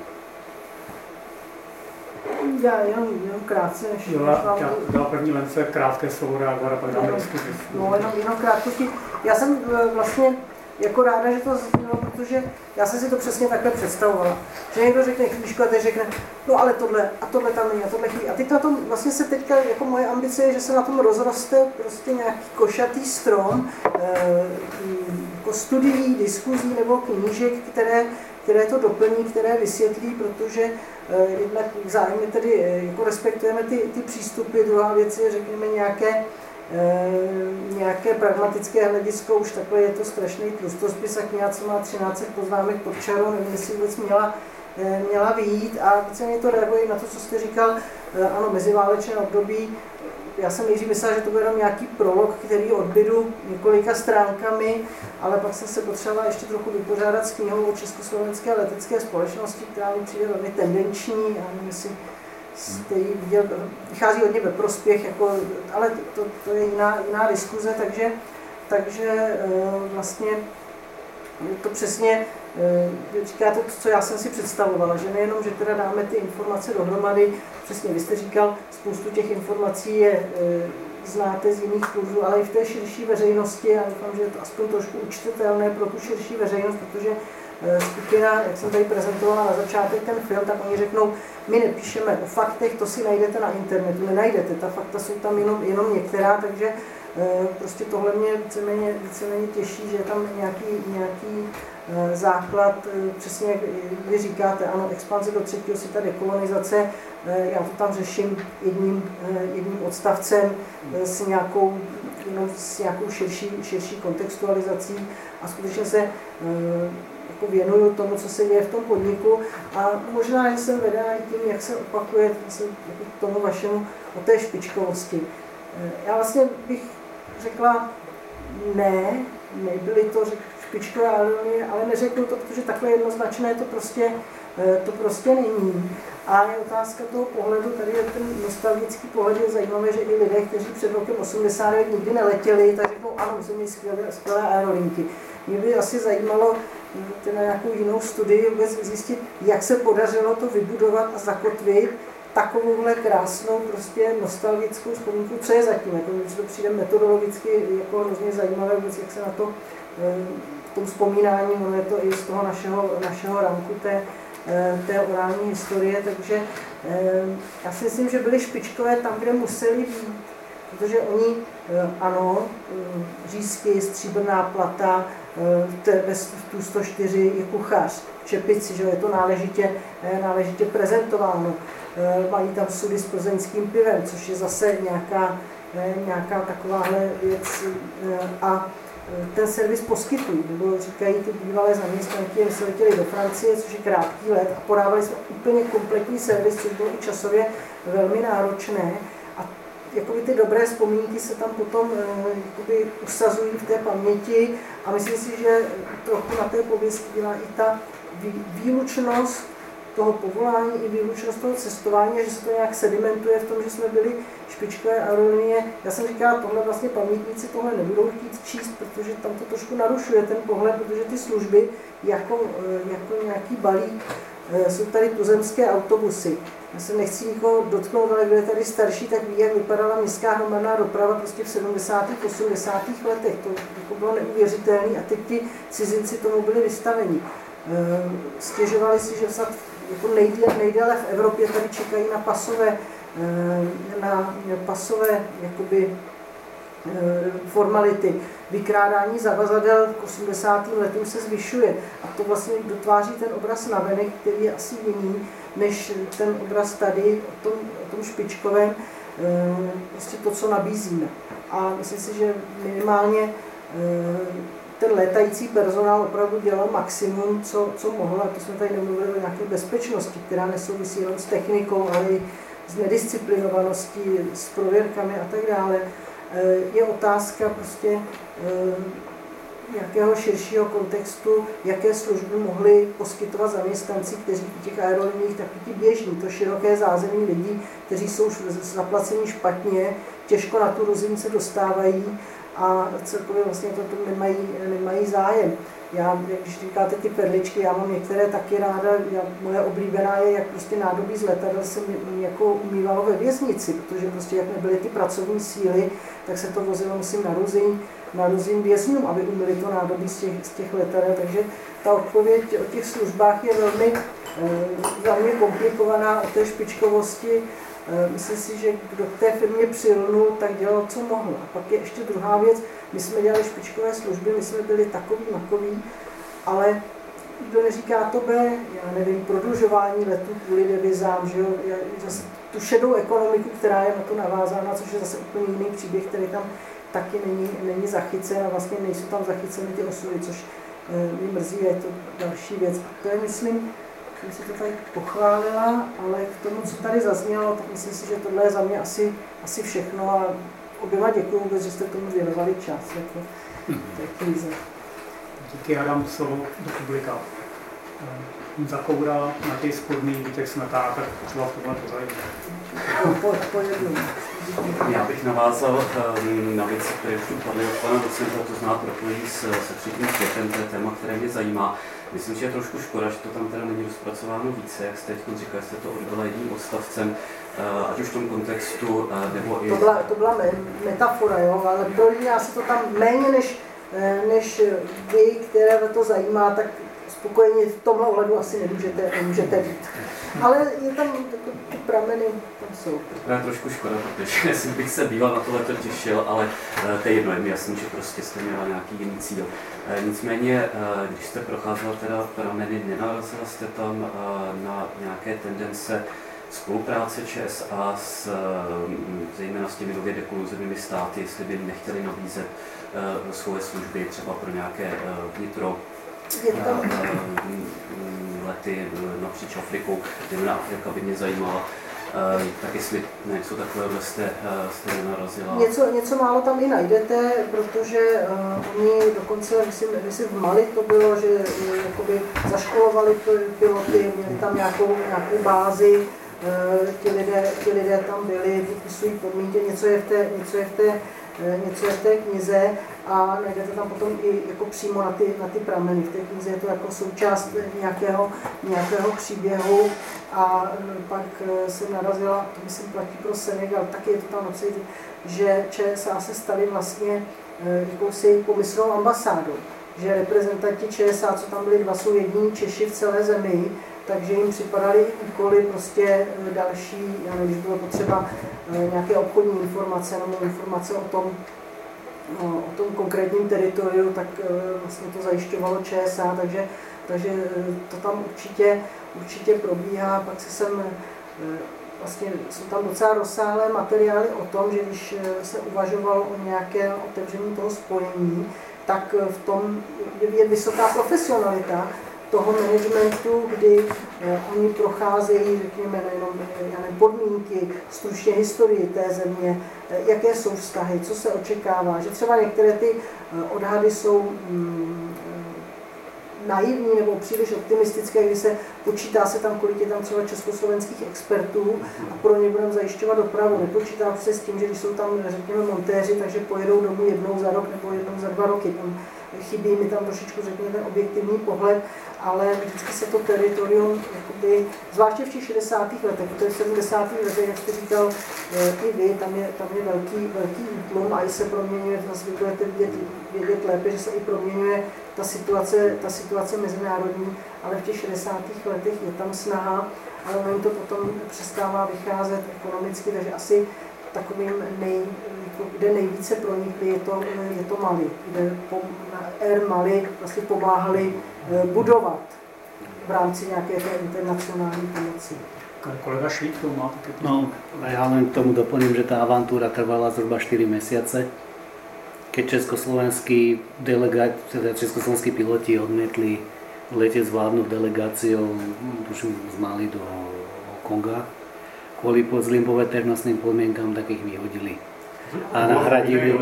Já jenom, jenom krátce, než... Jo, já dala první lence krátké slovo reagovat a pak diskuzi. No, jenom, jenom krátkosti. Já jsem e, vlastně jako ráda, že to zaznělo, protože já jsem si to přesně takhle představovala. Že někdo řekne knížku a teď řekne, no ale tohle a tohle tam není a tohle chybí. A teď na tom vlastně se teďka, jako moje ambice je, že se na tom rozroste prostě nějaký košatý strom eh, jako studií, diskuzí nebo knížek, které, které to doplní, které vysvětlí, protože eh, jednak zájmy tedy eh, jako respektujeme ty, ty přístupy, druhá věc je, řekněme, nějaké nějaké pragmatické hledisko, už takhle je to strašný tlustospis a kniha, co má 13 poznámek pod čarou, nevím, jestli vůbec měla, e, měla vyjít. A víceméně to reaguje na to, co jste říkal, e, ano, meziválečné období, já jsem nejdřív myslel, že to bude jenom nějaký prolog, který odbydu několika stránkami, ale pak jsem se potřebovala ještě trochu vypořádat s knihou o Československé letecké společnosti, která mi přijde velmi tendenční. A nevím, ji viděl, vychází hodně ve prospěch, jako, ale to, to je jiná, jiná diskuze, takže, takže eh, vlastně to přesně eh, říká to, co já jsem si představovala, že nejenom, že teda dáme ty informace dohromady, přesně vy jste říkal, spoustu těch informací je, eh, znáte z jiných kurzů, ale i v té širší veřejnosti, a doufám, že je to aspoň trošku učitelné pro tu širší veřejnost, protože skupina, jak jsem tady prezentovala na začátek ten film, tak oni řeknou, my nepíšeme o faktech, to si najdete na internetu, nenajdete, ta fakta jsou tam jenom, jenom některá, takže eh, prostě tohle mě víceméně, víceméně těší, že je tam nějaký, nějaký Eh, základ, eh, přesně jak vy říkáte, ano, expanze do třetího světa, dekolonizace, eh, já to tam řeším jedním, jedním odstavcem s nějakou, jenom s nějakou širší, širší kontextualizací a skutečně se jako věnuju tomu, co se děje v tom podniku a možná, jsem vedená i tím, jak se opakuje jako tomu vašemu o té špičkovosti. Já vlastně bych řekla ne, nebyly to špičkové aerolie, ale neřeknu to, protože takhle jednoznačné to prostě, eh, to prostě není. A je otázka toho pohledu, tady je ten nostalgický pohled, je zajímavé, že i lidé, kteří před rokem 89 nikdy neletěli, tak řeknou, ano, jsme měli skvělé, skvělé aerolinky. Mě by asi zajímalo hm, na nějakou jinou studii vůbec zjistit, jak se podařilo to vybudovat a zakotvit takovouhle krásnou, prostě nostalgickou vzpomínku, co je zatím. Jako, když to přijde metodologicky jako hrozně zajímavé vůbec, jak se na to hm, v tom vzpomínání, ono je to i z toho našeho, našeho ranku té, eh, té orální historie, takže já si myslím, že byly špičkové tam, kde museli být, protože oni, ano, řízky, stříbrná plata, tu 104 je kuchař, čepici, že je to náležitě, náležitě prezentováno. Mají tam sudy s plzeňským pivem, což je zase nějaká, nějaká takováhle věc. A ten servis poskytují, nebo říkají ty bývalé zaměstnanky, my jsme letěli do Francie, což je krátký let a podávali jsme úplně kompletní servis, což bylo i časově velmi náročné. Jakoby ty dobré vzpomínky se tam potom eh, jakoby, usazují v té paměti a myslím si, že trochu na té pověsti dělá i ta výlučnost toho povolání i výlučnost toho cestování, že se to nějak sedimentuje v tom, že jsme byli špičkové aerolinie. Já jsem říkala, tohle vlastně pamětníci tohle nebudou chtít číst, protože tam to trošku narušuje ten pohled, protože ty služby jako, eh, jako nějaký balík jsou tady tuzemské autobusy. Já se nechci nikoho dotknout, ale kdo je tady starší, tak ví, jak vypadala městská hromadná doprava prostě v 70. 80. letech. To jako bylo neuvěřitelné a teď ti cizinci tomu byli vystaveni. Eh, stěžovali si, že snad jako nejdéle, nejdéle v Evropě tady čekají na pasové, eh, na pasové jakoby, formality. Vykrádání zavazadel k 80. letům se zvyšuje a to vlastně dotváří ten obraz navenek, který je asi jiný, než ten obraz tady o tom, o tom špičkovém, prostě to, co nabízíme. A myslím si, že minimálně ten létající personál opravdu dělal maximum, co, co mohl, a to jsme tady nemluvili o nějaké bezpečnosti, která nesouvisí jenom s technikou, ale i s nedisciplinovaností, s prověrkami a tak dále. Eh, je otázka prostě eh, nějakého širšího kontextu, jaké služby mohli poskytovat zaměstnanci, kteří v těch aeroliniích taky ti běžní, to široké zázemí lidí, kteří jsou zaplaceni špatně, těžko na tu rozinu se dostávají a celkově vlastně to nemají, nemají zájem. Já, když říkáte ty perličky, já mám některé taky ráda, já, moje oblíbená je, jak prostě nádobí z letadel se mi jako umývalo ve věznici, protože prostě jak nebyly ty pracovní síly, tak se to vozilo, musím na různý, na různým vězňům, aby umyli to nádobí z těch, z těch letadel. Takže ta odpověď o těch službách je velmi, e, velmi komplikovaná, o té špičkovosti Eh, myslím si, že kdo k té firmě přilnul, tak dělal, co mohl. A pak je ještě druhá věc, my jsme dělali špičkové služby, my jsme byli takový, makový, ale kdo neříká to B, já nevím, prodlužování letů kvůli devizám, že jo, zase tu šedou ekonomiku, která je na to navázána, což je zase úplně jiný příběh, který tam taky není, není zachycen a vlastně nejsou tam zachyceny ty osudy, což eh, mě mrzí, je to další věc. To je, myslím, jsem si to tady pochválila, ale k tomu, co tady zaznělo, tak myslím si, že tohle je za mě asi, asi všechno a oběma děkuji vůbec, že jste tomu věnovali čas. Jako, to je knize. Díky Adam, slovo do publika. Za Koura, na těch spodný, Vítek Smetá, tak třeba v tomhle pořadí. Po, po. Já bych navázal ehm, na věci, které už tu padly od pana docenta, to zná propojí s, se třetím světem, to je téma, které mě zajímá. Myslím, že je trošku škoda, že to tam teda není rozpracováno více, jak jste teď říkali, jste to odbyla jedním odstavcem, eh, ať už v tom kontextu, eh, nebo i... To byla, to byla metafora, jo, ale prolíná se to tam méně než, eh, než vy, které to zajímá, tak spokojeni v tomhle ohledu asi nemůžete, nemůžete být. Ale je tam ty prameny, tam jsou. To je trošku škoda, protože jsem bych se býval na tohle těšil, ale eh, to je jedno, je mi jasný, že prostě jste měla nějaký jiný cíl. Eh, nicméně, eh, když jste procházela teda prameny, nenarazila jste tam na nějaké tendence spolupráce ČSA s, zejména s těmi nově dekoluzovými státy, jestli by nechtěli nabízet svoje služby třeba pro nějaké vnitro lety napříč Afrikou, zejména Afrika by mě zajímala. Tak jestli něco takového jste, jste narazila? Něco, něco málo tam i najdete, protože uh, oni dokonce, myslím, myslím v Mali to bylo, že jakoby zaškolovali piloty, měli tam nějakou, nějakou bázi, uh, ti, lidé, ti lidé tam byli, vypisují podmínky, něco je v té, něco je v té Eh, něco je v té knize a najdete tam potom i jako přímo na ty, na ty prameny. V té knize je to jako součást nějakého, nějakého příběhu a eh, pak eh, jsem narazila, to myslím platí pro Senegal, taky je to tam napsat, že ČSA se stali vlastně jakousi pomyslnou ambasádou že reprezentanti ČSA, co tam byli dva, jsou jediní Češi v celé zemi, takže jim připadaly úkoly prostě eh, další, já nevím, když bylo potřeba eh, nějaké obchodní informace nebo informace o tom, o tom konkrétním teritoriu, tak eh, vlastně to zajišťovalo ČSA, takže, takže to tam určitě, určitě probíhá. Pak se sem vlastně jsou tam docela rozsáhlé materiály o tom, že když se uvažovalo o nějaké otevření toho spojení, tak v tom je vysoká profesionalita toho managementu, kdy eh, oni procházejí, řekněme, nejenom eh, podmínky, stručně historii té země, eh, jaké jsou vztahy, co se očekává, že třeba některé ty odhady jsou mm, naivní nebo příliš optimistické, kdy se počítá se tam, kolik je tam třeba československých expertů a pro ně budeme zajišťovat dopravu. Nepočítá se s tím, že když jsou tam, řekněme, montéři, takže pojedou domů jednou za rok nebo jednou za dva roky. Tam chybí mi tam trošičku, řekněme, ten objektivní pohled, ale vždycky se to teritorium, jakoby, zvláště v těch 60. letech, protože v 70. letech, jak jste říkal eh, i vy, tam je, tam je velký, velký útlum a i se proměňuje, vlastně budete vidět, vědět lépe, že se i proměňuje ta situace, ta situace mezinárodní, ale v těch 60. letech je tam snaha, ale ono to potom přestává vycházet ekonomicky, takže asi takovým nej, jako kde nejvíce pronikli, je to, je to Mali, kde po, na Air Mali vlastně pomáhali eh, budovat v rámci nějaké té internacionální pomoci. Kolega Švít to má také. No, já len k tomu doplním, že ta avantúra trvala zhruba 4 mesiace. Keď československí delegát, teda československí piloti odmietli letět s vládnou delegáciou, tuším z Mali do Konga, kvôli zlým poveternostným podmienkam, tak ich vyhodili. A nahradili,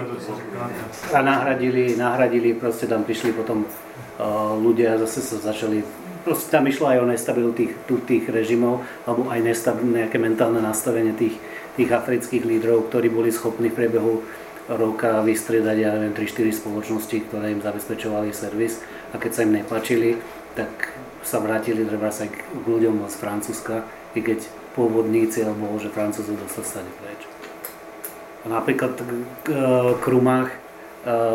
a nahradili, nahradili, proste tam prišli potom uh, ľudia a zase sa začali, proste tam išlo aj o nestabilitu tých, tých režimov, alebo aj nestabilné, nejaké mentálne nastavenie tých, tých afrických lídrov, ktorí boli schopní v priebehu roka vystriedať, ja neviem, 3-4 spoločnosti, ktoré im zabezpečovali servis a keď sa im nepačili, tak sa vrátili treba sa k ľuďom z Francúzska, i keď pôvodný cieľ bol, že Francúzov dostať stade preč. A napríklad Krumach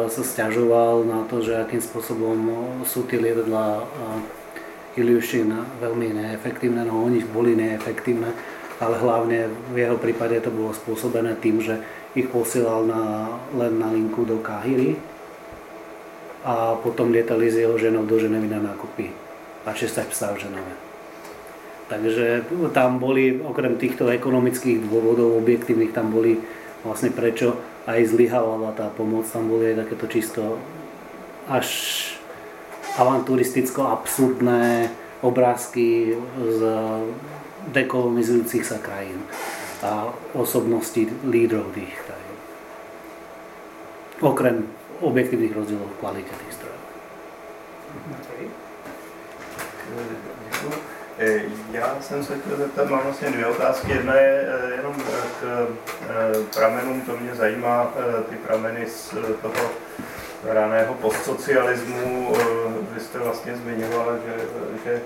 sa stiažoval na to, že akým spôsobom sú tie lietadla Iliušin veľmi neefektívne, no oni boli neefektívne, ale hlavne v jeho prípade to bolo spôsobené tým, že ich posielal na, len na linku do Káhyry a potom lietali s jeho ženou do Ženevy na nákupy a čestať psa v Ženeve. Takže tam boli, okrem týchto ekonomických dôvodov objektívnych, tam boli vlastne prečo aj zlyhávala tá pomoc, tam boli aj takéto čisto až avanturisticko absurdné obrázky z dekolonizujúcich sa krajín a osobnosti lídrov tých krajín. Okrem objektívnych rozdielov v kvalite tých strojov. Okay. Eh, já jsem se chtěl zeptat, mám vlastně dvě otázky. Jedna je eh, jenom k eh, pramenům, to mě zajímá, ty prameny z toho raného postsocialismu. Vy jste vlastně zmiňovala, že, že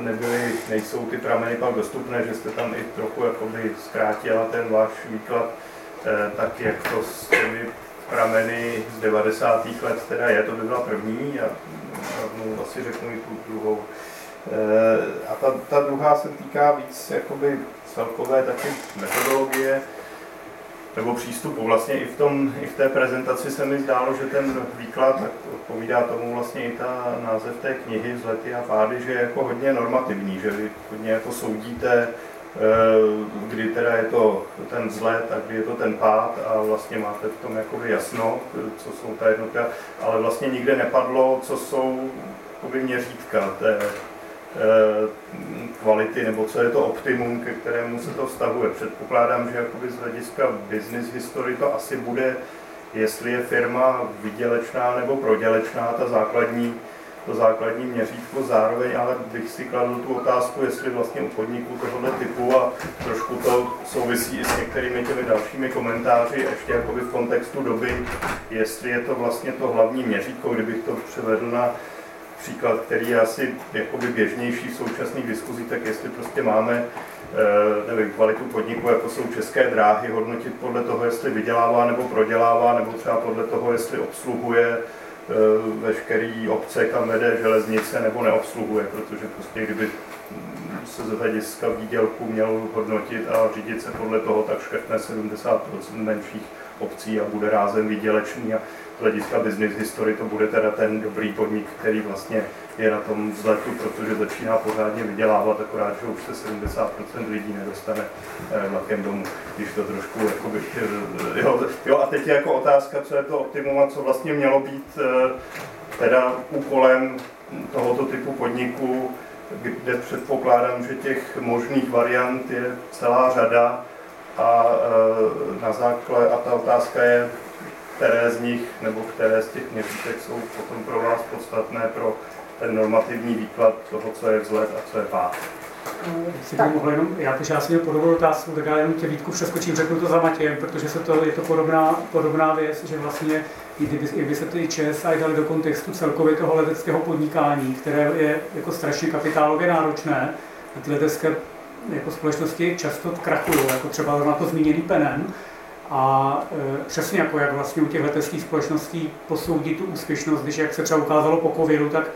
nebyly, nejsou ty prameny pak dostupné, že jste tam i trochu jakoby zkrátila ten váš výklad, tak jak to s těmi prameny z 90. let teda je, to by byla první a rovnou asi řeknu i tu druhou. A ta, ta druhá se týká víc jakoby celkové taky metodologie, nebo přístupu. Vlastně i v, tom, i v té prezentaci se mi zdálo, že ten výklad tak odpovídá tomu vlastně i ta název té knihy Vzlety a pády, že je jako hodně normativní, že vy hodně jako soudíte, eh, kdy teda je to ten vzlet a kdy je to ten pád a vlastně máte v tom jakoby jasno, co jsou ta jednotka, ale vlastně nikde nepadlo, co jsou jakoby měřítka té, Eh, kvality, nebo co je to optimum, ke kterému se to vztahuje. Předpokládám, že jakoby z hlediska business history to asi bude, jestli je firma vydělečná nebo prodělečná, ta základní, to základní měřítko zároveň, ale bych si kladl tu otázku, jestli vlastně u podniků tohoto typu a trošku to souvisí i s některými těmi dalšími komentáři, ještě jakoby v kontextu doby, jestli je to vlastně to hlavní měřítko, kdybych to převedl na příklad, který je asi jakoby běžnější v současných diskuzích, tak jestli prostě máme eh, nevím, kvalitu podniku, jako jsou české dráhy, hodnotit podle toho, jestli vydělává nebo prodělává, nebo třeba podle toho, jestli obsluhuje eh, veškerý obce, kam vede železnice, nebo neobsluhuje, protože prostě kdyby se z hlediska výdělku měl hodnotit a řídit se podle toho, tak škrtne 70% menších obcí a bude rázem výdělečný a hlediska business history to bude teda ten dobrý podnik, který vlastně je na tom vzletu, protože začíná pořádně vydělávat, akorát, že už se 70% lidí nedostane eh, vlakem domů, když to trošku jakoby, eh, jo, jo, a teď je jako otázka, co je to optimum a co vlastně mělo být eh, teda úkolem tohoto typu podniku, kde předpokládám, že těch možných variant je celá řada a na základ, a ta otázka je, které z nich nebo které z těch měřítek jsou potom pro vás podstatné pro ten normativní výklad toho, co je vzhled a co je pád. Jestli by mohl jenom, já když já si měl podobnou otázku, tak já jenom tě Vítku přeskočím, řeknu to za Matějem, protože se to, je to podobná, podobná věc, že vlastně i kdyby, kdyby se ty ČSI dali do kontextu celkově toho leteckého podnikání, které je jako strašně kapitálově náročné, a ty letecké jako společnosti často krachují, jako třeba na to zmíněný Penem, a e, přesně jako jak vlastně u těch leteckých společností posoudit tu úspěšnost, když jak se třeba ukázalo po covidu, tak,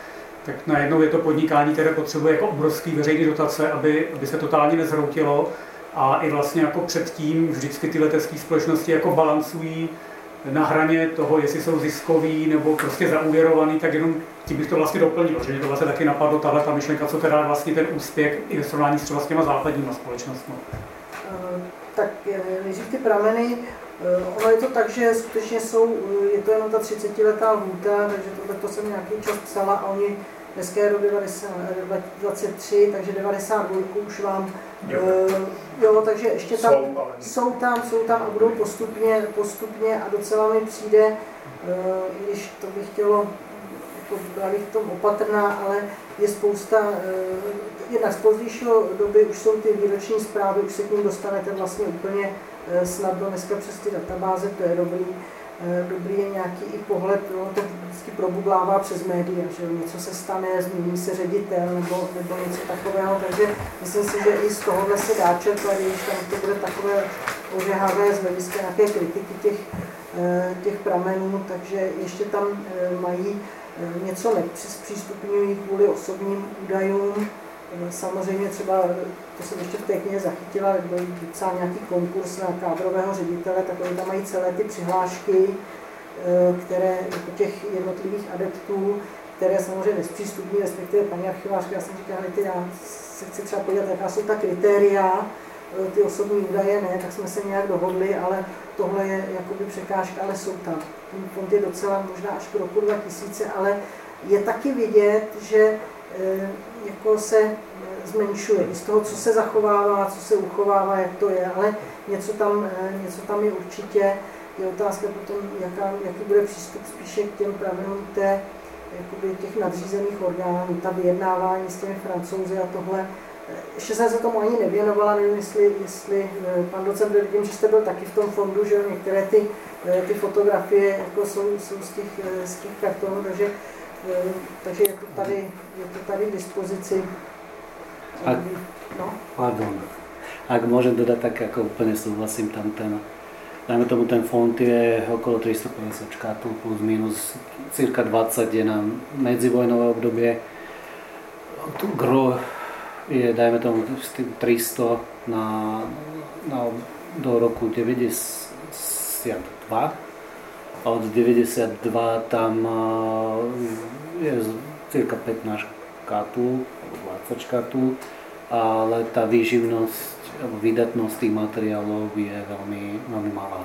tak najednou je to podnikání, které potřebuje jako obrovský veřejný dotace, aby, aby se totálně nezhroutilo. A i vlastně jako předtím vždycky ty letecké společnosti jako balancují na hraně toho, jestli jsou ziskový nebo prostě zaúvěrovaný, tak jenom tím bych to vlastně doplnil, že mě to vlastně taky napadlo, tahle ta myšlenka, co teda vlastně ten úspěch i ve srovnání s třeba s těma západníma společnostmi tak eh, nejdřív ty prameny, eh, ono je to tak, že skutečně jsou, eh, je to jenom ta 30 letá lhůta, takže tohle to jsem nějaký čas psala a oni dneska je do 23, takže 92 už vám, jo, jo takže ještě tam jsou, ale... jsou tam, jsou tam a budou postupně, postupně a docela mi přijde, když to bych chtělo, jako byla bych v tom opatrná, ale je spousta jednak z pozdějšího doby už jsou ty výroční zprávy, už se k ním dostanete vlastně úplně eh, snadno dneska přes ty databáze, to je dobrý. Eh, dobrý je nějaký i pohled, no, to vždycky probublává přes média, že něco se stane, změní se ředitel nebo, nebo něco takového, takže myslím si, že i z tohohle se dá čerpat, když tam to bude takové ožehavé z hlediska nějaké kritiky těch, eh, těch pramenů, takže ještě tam mají něco nepřístupňují kvůli osobním údajům, Samozřejmě třeba, to jsem ještě v té knize zachytila, byl docela nějaký konkurs na kádrového ředitele, tak oni tam mají celé ty přihlášky, eh, které jako těch jednotlivých adeptů, které samozřejmě nespřístupní, respektive paní archivářka, já jsem říkala, ty já se chci třeba podívat, jaká jsou ta kritéria, eh, ty osobní údaje ne, tak jsme se nějak dohodli, ale tohle je jakoby překážka, ale jsou tam. Ten fond je docela možná až k roku 2000, ale je taky vidět, že Eh, jako se eh, zmenšuje. Z toho, co se zachovává, co se uchovává, jak to je, ale něco tam, eh, něco tam je určitě. Je otázka potom, jaká, jaký bude přístup spíše k těm pravidlům té, jakoby těch nadřízených orgánů, ta vyjednávání s těmi francouzi a tohle. Ještě jsem se tomu ani nevěnovala, nevím, jestli, jestli pan docent, vidím, že jste byl taky v tom fondu, že některé ty, ty fotografie jako jsou, jsou z, těch, z těch kartonů, takže takže je to tady, je to tady k dispozici. Ak, no? Pardon. Ak môžem dodať, tak ako úplne súhlasím tam ten, dajme tomu ten fond je okolo 350 škátul plus minus, cirka 20 je na medzivojnové obdobie. Gro je, dajme tomu, 300 na, na, do roku 92 a od 92 tam je cirka 15 škátul, 20 škátul, ale tá výživnosť alebo výdatnosť tých materiálov je veľmi, veľmi malá.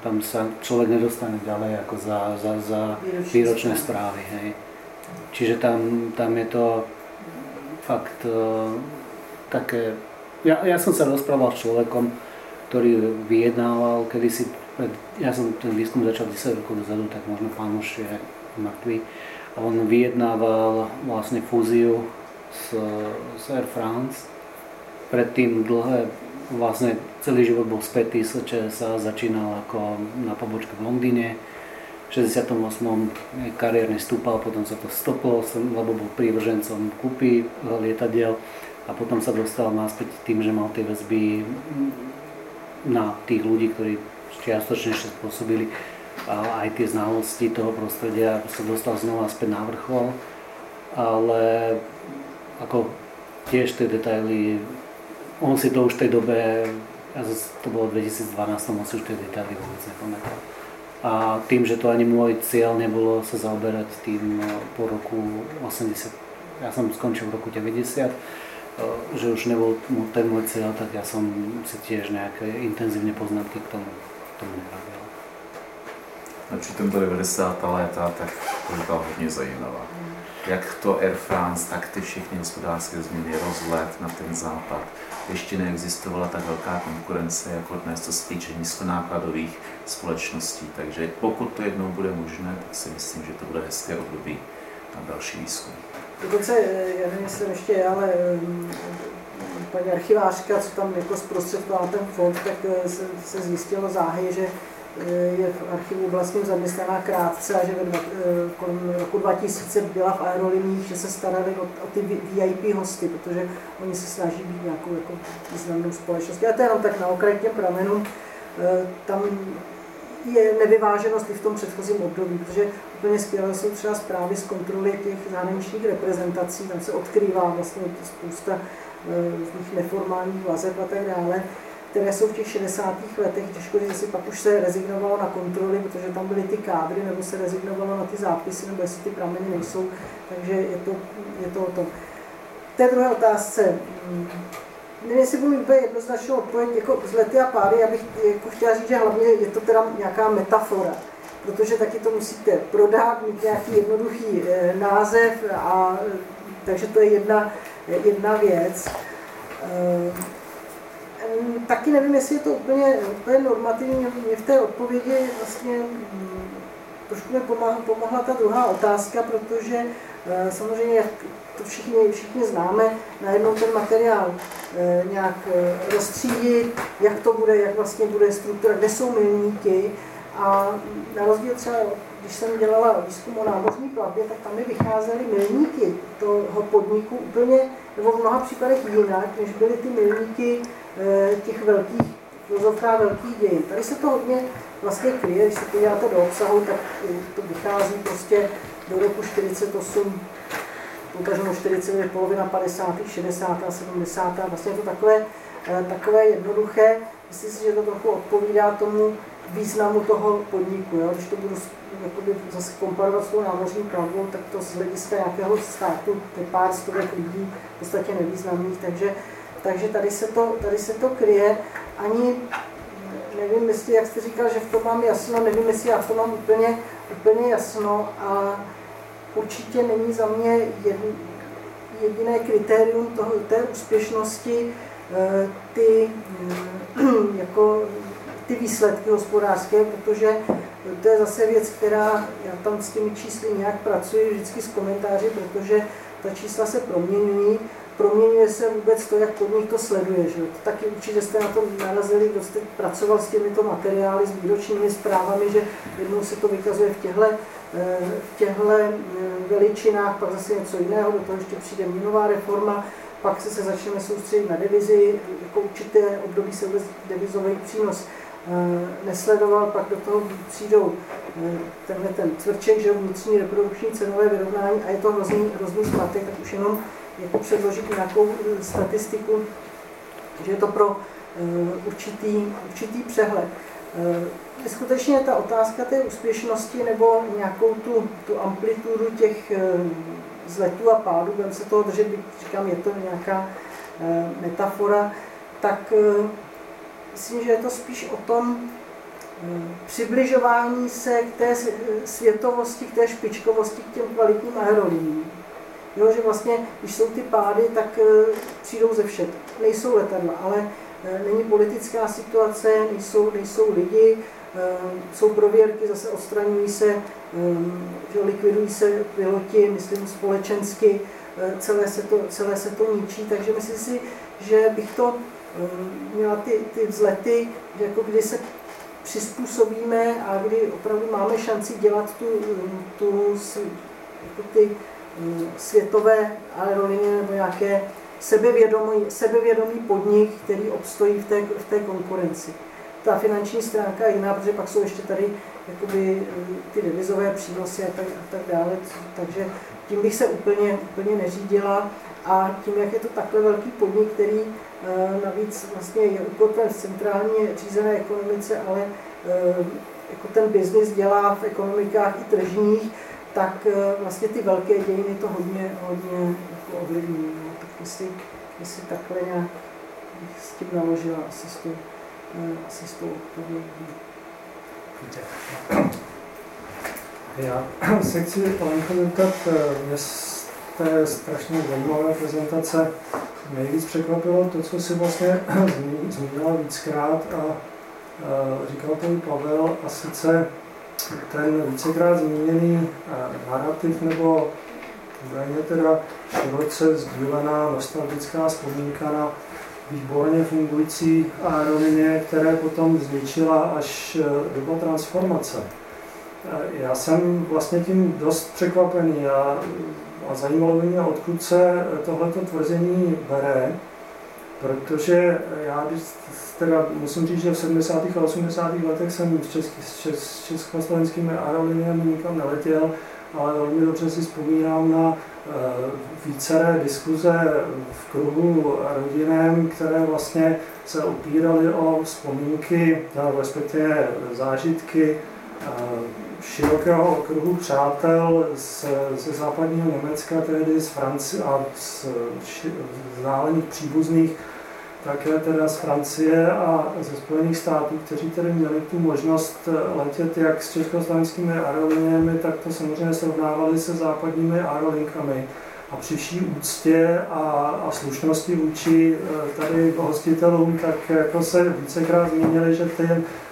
Tam sa človek nedostane ďalej ako za, za, za výročné správy. Hej. Čiže tam, tam je to fakt uh, také... Ja, ja som sa rozprával s človekom, ktorý vyjednával kedysi, ja som ten výskum začal 10 rokov dozadu, tak možno pán už je mŕtvý. A on vyjednával vlastne fúziu s, s Air France. Predtým dlhé, vlastne celý život bol spätý s ČSA, začínal ako na pobočke v Londýne. V 68. kariérne stúpal, potom sa to stoplo, lebo bol prívržencom kúpy lietadiel a potom sa dostal naspäť tým, že mal tie väzby na tých ľudí, ktorí čiastočne ešte spôsobili a aj tie znalosti toho prostredia sa dostal znova späť na vrchol, ale ako tiež tie detaily, on si to už v tej dobe, to bolo v 2012, on si už tie detaily vôbec nepamätal. A tým, že to ani môj cieľ nebolo sa zaoberať tým no, po roku 80, ja som skončil v roku 90, že už nebol ten môj cieľ, tak ja som si tiež nejaké intenzívne poznatky k tomu, k tomu nerobil. A přitom to 90. léta, tak byla hodně zajímavá jak to Air France, tak ty všechny hospodářské změny, rozlet na ten západ. Ještě neexistovala tak velká konkurence, jako dnes, co se týče nízkonákladových společností. Takže pokud to jednou bude možné, tak si myslím, že to bude hezké období na další výzkum. Dokonce, já nevím, jestli ještě ale mm, paní archivářka, co tam jako zprostředkovala ten fond, tak eh, se, se zjistilo záhy, že je v archivu vlastně zaměstnaná krátce a že ve, eh, kolem roku 2000 byla v aeroliních, že se starali o, o ty VIP hosty, protože oni se snaží být nějakou jako významnou společností. A to je jenom tak na okraj těm pramenům. Eh, tam je nevyváženost i v tom předchozím období, protože úplně skvělé jsou třeba zprávy z kontroly těch zahraničních reprezentací, tam se odkrývá vlastně spousta eh, různých neformálních vazeb a tak dále které jsou v těch 60. letech, těžko říct, pak už se rezignovalo na kontroly, protože tam byly ty kádry, nebo se rezignovalo na ty zápisy, nebo jestli ty prameny nejsou, takže je to, je to o tom. Té druhé otázce, mm, budu úplně jednoznačnou odpověď, jako z lety a pády, já bych jako chtěla říct, že hlavně je to teda nějaká metafora, protože taky to musíte prodat, mít nějaký jednoduchý e, název, a, takže to je jedna, jedna věc. E, taky nevím, jestli je to úplně, úplně normativní. Mě v té odpovědi vlastně mm, trošku mi pomohla, pomohla ta druhá otázka, protože eh, samozřejmě, jak to všichni, všichni známe, najednou ten materiál eh, nějak eh, rozstřídit, jak to bude, jak vlastně bude struktura, kde jsou milníky. A na rozdíl třeba, když jsem dělala výzkum o námořní plavbě, tak tam mi vycházely milníky toho podniku úplně, nebo v mnoha případech jinak, než byly ty milníky Eh, těch velkých, filozofká velkých dějin. Tady se to hodně vlastně kryje, když se podíváte do obsahu, tak to vychází prostě do roku 48, potaženo 40, polovina 50., 60., 70. Vlastně je to takové, eh, takové jednoduché. Myslím si, že to trochu odpovídá tomu významu toho podniku. Jo? Když to budu jakoby zase komparovat s tou námořní pravdou, tak to z hlediska nějakého státu je pár stovek lidí v podstatě nevýznamných, takže takže tady se to, tady se to kryje. Ani nevím, jestli, jak jste říkal, že v tom mám jasno, nevím, jestli já v tom mám úplně, úplně jasno a určitě není za mě jediné kritérium toho, té úspěšnosti eh, ty, mm, jako, ty výsledky hospodářské, protože to je zase věc, která, já tam s těmi čísly nějak pracuji vždycky s komentáři, protože ta čísla se proměňují proměňuje se vůbec to, jak podnik to sleduje. Že? Taky určitě jste na to narazili, kdo jste pracoval s těmito materiály, s výročními zprávami, že jednou se to vykazuje v těchto eh, v těchto eh, veličinách, pak zase něco jiného, do toho ještě přijde měnová reforma, pak se, se začneme soustředit na devizi, jako určité období se vůbec devizový přínos nesledoval, pak do toho přijdou tenhle ten cvrček, že vnitřní reprodukční cenové vyrovnání a je to hrozný, hrozný zmatek, tak už jenom jako předložit nějakou statistiku, že je to pro určitý, určitý přehled. Je skutečně ta otázka té úspěšnosti nebo nějakou tu, tu amplitudu těch zletů a pádů, budeme se toho držet, říkám, je to nějaká metafora, tak myslím, že je to spíš o tom přibližování se k té světovosti, k té špičkovosti, k těm kvalitním aerolíním. Jo, že vlastně, když jsou ty pády, tak přijdou ze všech. Nejsou letadla, ale není politická situace, nejsou, nejsou lidi, jsou prověrky, zase odstraňují se, že likvidují se piloti, myslím společensky, celé se to, celé se to ničí, takže myslím si, že bych to měla ty, ty vzlety, že jako kdy se přizpůsobíme a kdy opravdu máme šanci dělat tu, tu jako ty světové aerolinie nebo nějaké sebevědomý, sebevědomý podnik, který obstojí v té, v té konkurenci. Ta finanční stránka je jiná, protože pak jsou ještě tady jakoby, ty devizové přínosy a tak, a tak dále, takže tím bych se úplně, úplně neřídila a tím, jak je to takhle velký podnik, který e, navíc vlastně je ukotven v centrálně řízené ekonomice, ale e, jako ten biznis dělá v ekonomikách i tržních, tak vlastně ty velké dějiny to hodně, hodně jako ovlivňují. No. Tak jestli, jestli takhle nějak bych s tím naložila asi s tou, asi s tou odpovědí. Já se chci Lenko zeptat, mě z té strašně zajímavé prezentace nejvíc překvapilo to, co si vlastně zmínila víckrát a říkal to Pavel, a sice ten vícekrát zmíněný narrativ nebo údajně teda široce sdílená nostalgická vzpomínka na výborně fungující aerolinie, které potom zničila až doba transformace. Já jsem vlastně tím dost překvapený a, a zajímalo by mě, odkud se tohleto tvrzení bere, protože já teda musím říct, že v 70. a 80. letech jsem s, český, s československými aeroliniemi nikam neletěl, ale velmi dobře si vzpomínám na víceré diskuze v kruhu rodinem, které vlastně se opíraly o vzpomínky, respektive zážitky uh, širokého okruhu přátel z, ze západního Německa, tedy z Francie a z vzdálených příbuzných, také teda z Francie a ze Spojených států, kteří tedy měli tu možnost letět jak s československými aeroliniemi, tak to samozřejmě srovnávali se západními aerolinkami. A při vší úctě a, a slušnosti vůči e, tady hostitelům, tak jako se vícekrát zmínili, že ty,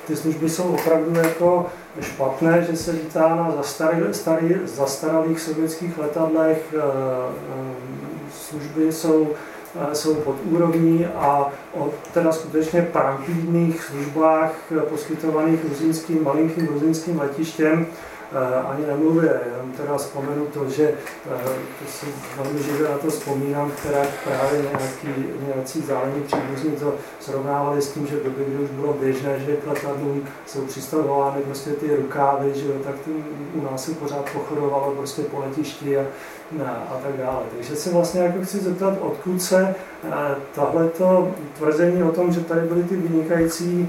ty služby jsou opravdu jako špatné, že se lítá na zastarý, starý, zastaralých sovětských letadlech, e, e, služby jsou, jsou pod úrovní a o teda skutečně prankýdných službách poskytovaných gruzínským, malinkým gruzínským letištěm Eh, ani nemluvě, jenom teda vzpomenu to, že eh, to si velmi živě na to vzpomínám, které právě nějaký, nějací zálení příbuzní to srovnávali s tím, že v době, kdy už bylo běžné, že k letadlům jsou přistavovány prostě ty rukávy, že jo, tak u nás se pořád pochodovalo prostě po letišti a, a tak dále. Takže se vlastně jako chci zeptat, odkud se eh, tohleto tvrzení o tom, že tady byly ty vynikající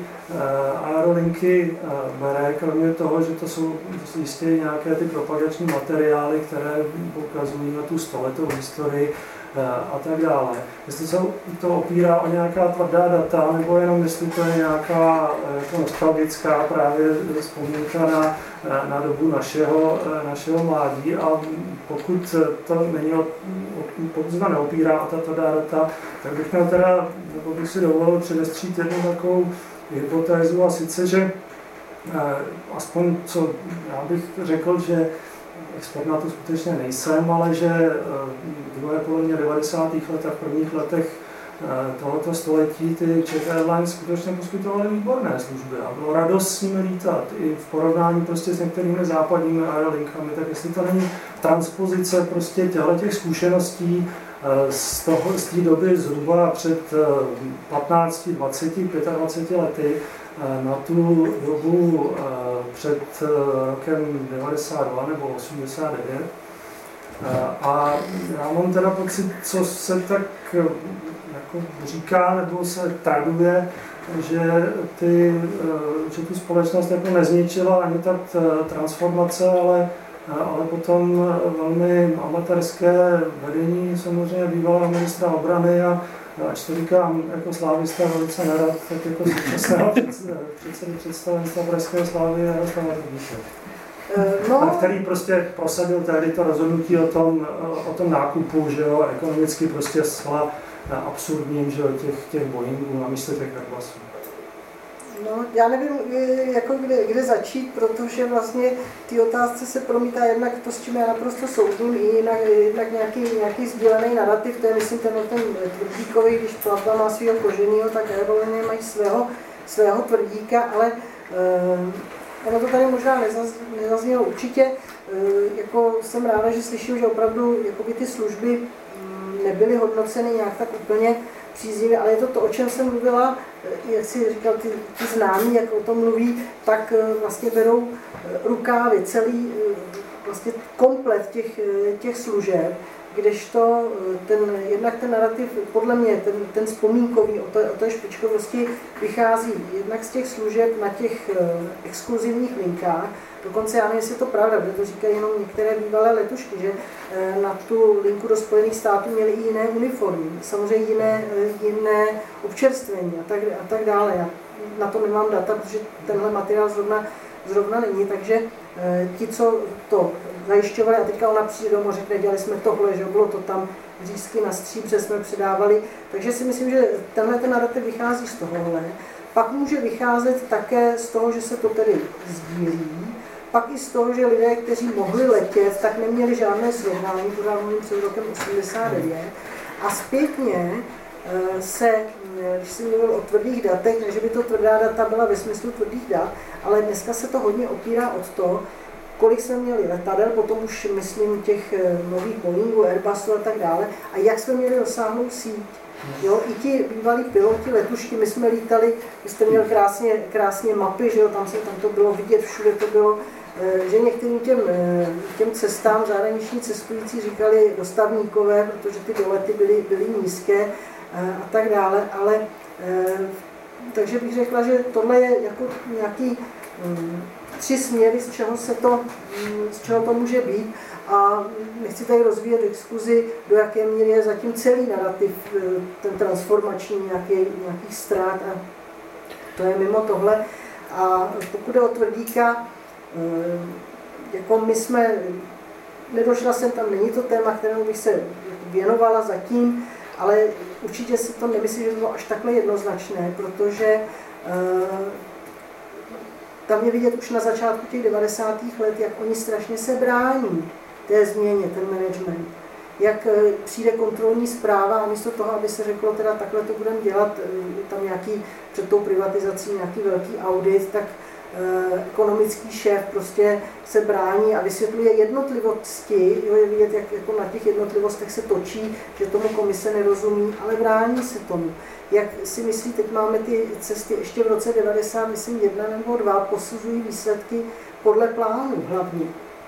aerolinky bere, kromě toho, že to jsou jistě nějaké ty propagační materiály, které poukazují na tu stoletou historii eh, a tak dále. Jestli se to opírá o nějaká tvrdá data, nebo jenom jestli to je nějaká eh, jako nostalgická právě vzpomínka na, eh, na dobu našeho, našeho mládí a pokud to není, pokud se neopírá o ta tvrdá data, tak bych měl teda, nebo bych si dovolil předestřít jednu takovou hypotézu a sice, že aspoň co já bych řekl, že expert na to skutečně nejsem, ale že eh, druhé polovině 90. let a v prvních letech eh, tohoto století ty Czech Airlines skutečně poskytovaly výborné služby a bylo radost s nimi lítat i v porovnání prostě s některými západními aerolinkami, tak jestli to není transpozice prostě těchto těch zkušeností eh, z, toho, z té doby zhruba před 15, 20, 25 lety, na tu dobu před rokem 92 nebo 89. A já mám teda pocit, co se tak jako říká nebo se traduje, že, ty, že tu společnost jako nezničila ani ta transformace, ale ale potom velmi amatérské vedení samozřejmě bývalého ministra obrany a až to říkám jako slávista velice nerad, tak jako současného předsedy představenstva Pražského slávy Jaroslava Rudíše. No. A který prostě prosadil tehdy to rozhodnutí o tom, o tom nákupu, že jo, ekonomicky prostě zcela absurdním, že jo, těch, těch Boeingů na místo těch Airbusů. No, já nevím, jako kde, kde začít, protože vlastně ty otázce se promítá jednak to, s čím já naprosto soudím, i jinak, jednak nějaký, nějaký sdílený narrativ, to je myslím ten, ten tvrdíkový, když Plavba má svého koženýho, tak aerolinie mají svého, svého tvrdíka, ale eh, ono to tady možná nezaz, nezaznělo určitě, eh, jako jsem ráda, že slyším, že opravdu jakoby ty služby mm, nebyly hodnoceny nějak tak úplně příznivě, ale je to to, o čem jsem mluvila, eh, jak si říkal, ty, ty známí, jak o tom mluví, tak eh, vlastně berou rukávy, celý vlastně komplet těch, těch služeb, kdežto ten, jednak ten narrativ, podle mě, ten, ten vzpomínkový o té, o té špičkovosti vychází jednak z těch služeb na těch exkluzivních linkách, Dokonce já nevím, jestli je to pravda, protože to říkají jenom některé bývalé letušky, že eh, na tu linku do Spojených států měli i jiné uniformy, samozřejmě jiné, eh, jiné občerstvení a tak, a tak dále. Já na to nemám data, protože tenhle materiál zrovna, zrovna není, takže eh, ti, co to zajišťovali, a teďka ona přijde domů a řekne, dělali jsme tohle, že bylo to tam řízky na stříbře jsme předávali, takže si myslím, že tenhle ten narrativ vychází z tohohle. Pak může vycházet také z toho, že se to tedy sdílí, pak i z toho, že lidé, kteří mohli letět, tak neměli žádné srovnání, pořád před rokem 89. A zpětně eh, se, když jsem mluvil o tvrdých datech, ne, že by to tvrdá data byla ve smyslu tvrdých dat, ale dneska se to hodně opírá od toho, kolik jsme měli letadel, potom už myslím těch eh, nových Boeingů, Airbusů a tak dále, a jak jsme měli rozsáhlou síť. Jo, i ti bývalí piloti letušky, my jsme lítali, vy jste měl krásně, krásně mapy, že jo, tam, se, tam to bylo vidět, všude to bylo, Eh, že některým těm, eh, těm cestám zahraniční cestující říkali dostavníkové, protože ty dolety byly, byly nízké eh, a tak dále, ale takže bych řekla, že tohle je jako nějaký mm, tři směry, z čeho, se to, mm, z čeho to může být. A nechci tady rozvíjet diskuzi, do jaké míry je zatím celý narrativ, ten transformační nějaký, nějakých ztrát a to je mimo tohle. A pokud je o tvrdíka, Eh, jako my jsme, nedošla jsem tam, není to téma, kterému bych se věnovala zatím, ale určitě si to nemyslím, že to bylo až takhle jednoznačné, protože uh, tam je vidět už na začátku těch 90. let, jak oni strašně se brání té změně, ten management. Jak uh, přijde kontrolní zpráva a místo toho, aby se řeklo, teda takhle to budeme dělat, uh, tam nějaký před tou privatizací nějaký velký audit, tak Eh, ekonomický šéf prostě se brání a vysvětluje jednotlivosti, jo, je vidět, jak jako na těch jednotlivostech se točí, že tomu komise nerozumí, ale brání se tomu. Jak si myslí, teď máme ty cesty ještě v roce 90, myslím jedna nebo dva, posuzují výsledky podle plánu hlavně,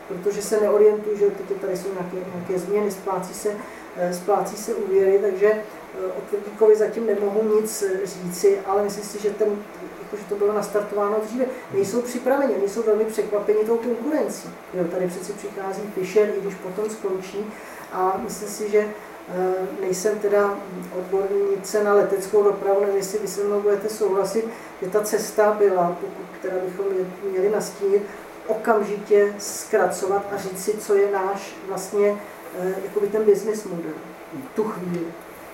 protože se neorientují, že teď tady jsou nějaké, nějaké změny, splácí se, eh, splácí se úvěry, takže eh, o zatím nemohu nic říci, ale myslím si, že ten protože to bylo nastartováno dříve, nejsou připraveni, oni jsou velmi překvapeni tou konkurencí. Jo, tady přeci přichází Fischer, i když potom skončí a myslím si, že eh, nejsem teda odbornice na leteckou dopravu, nevím, jestli vy se mnou budete souhlasit, že ta cesta byla, teda bychom měli nastínit, okamžitě zkracovat a říct si, co je náš vlastně eh, jakoby ten business model tu chvíli.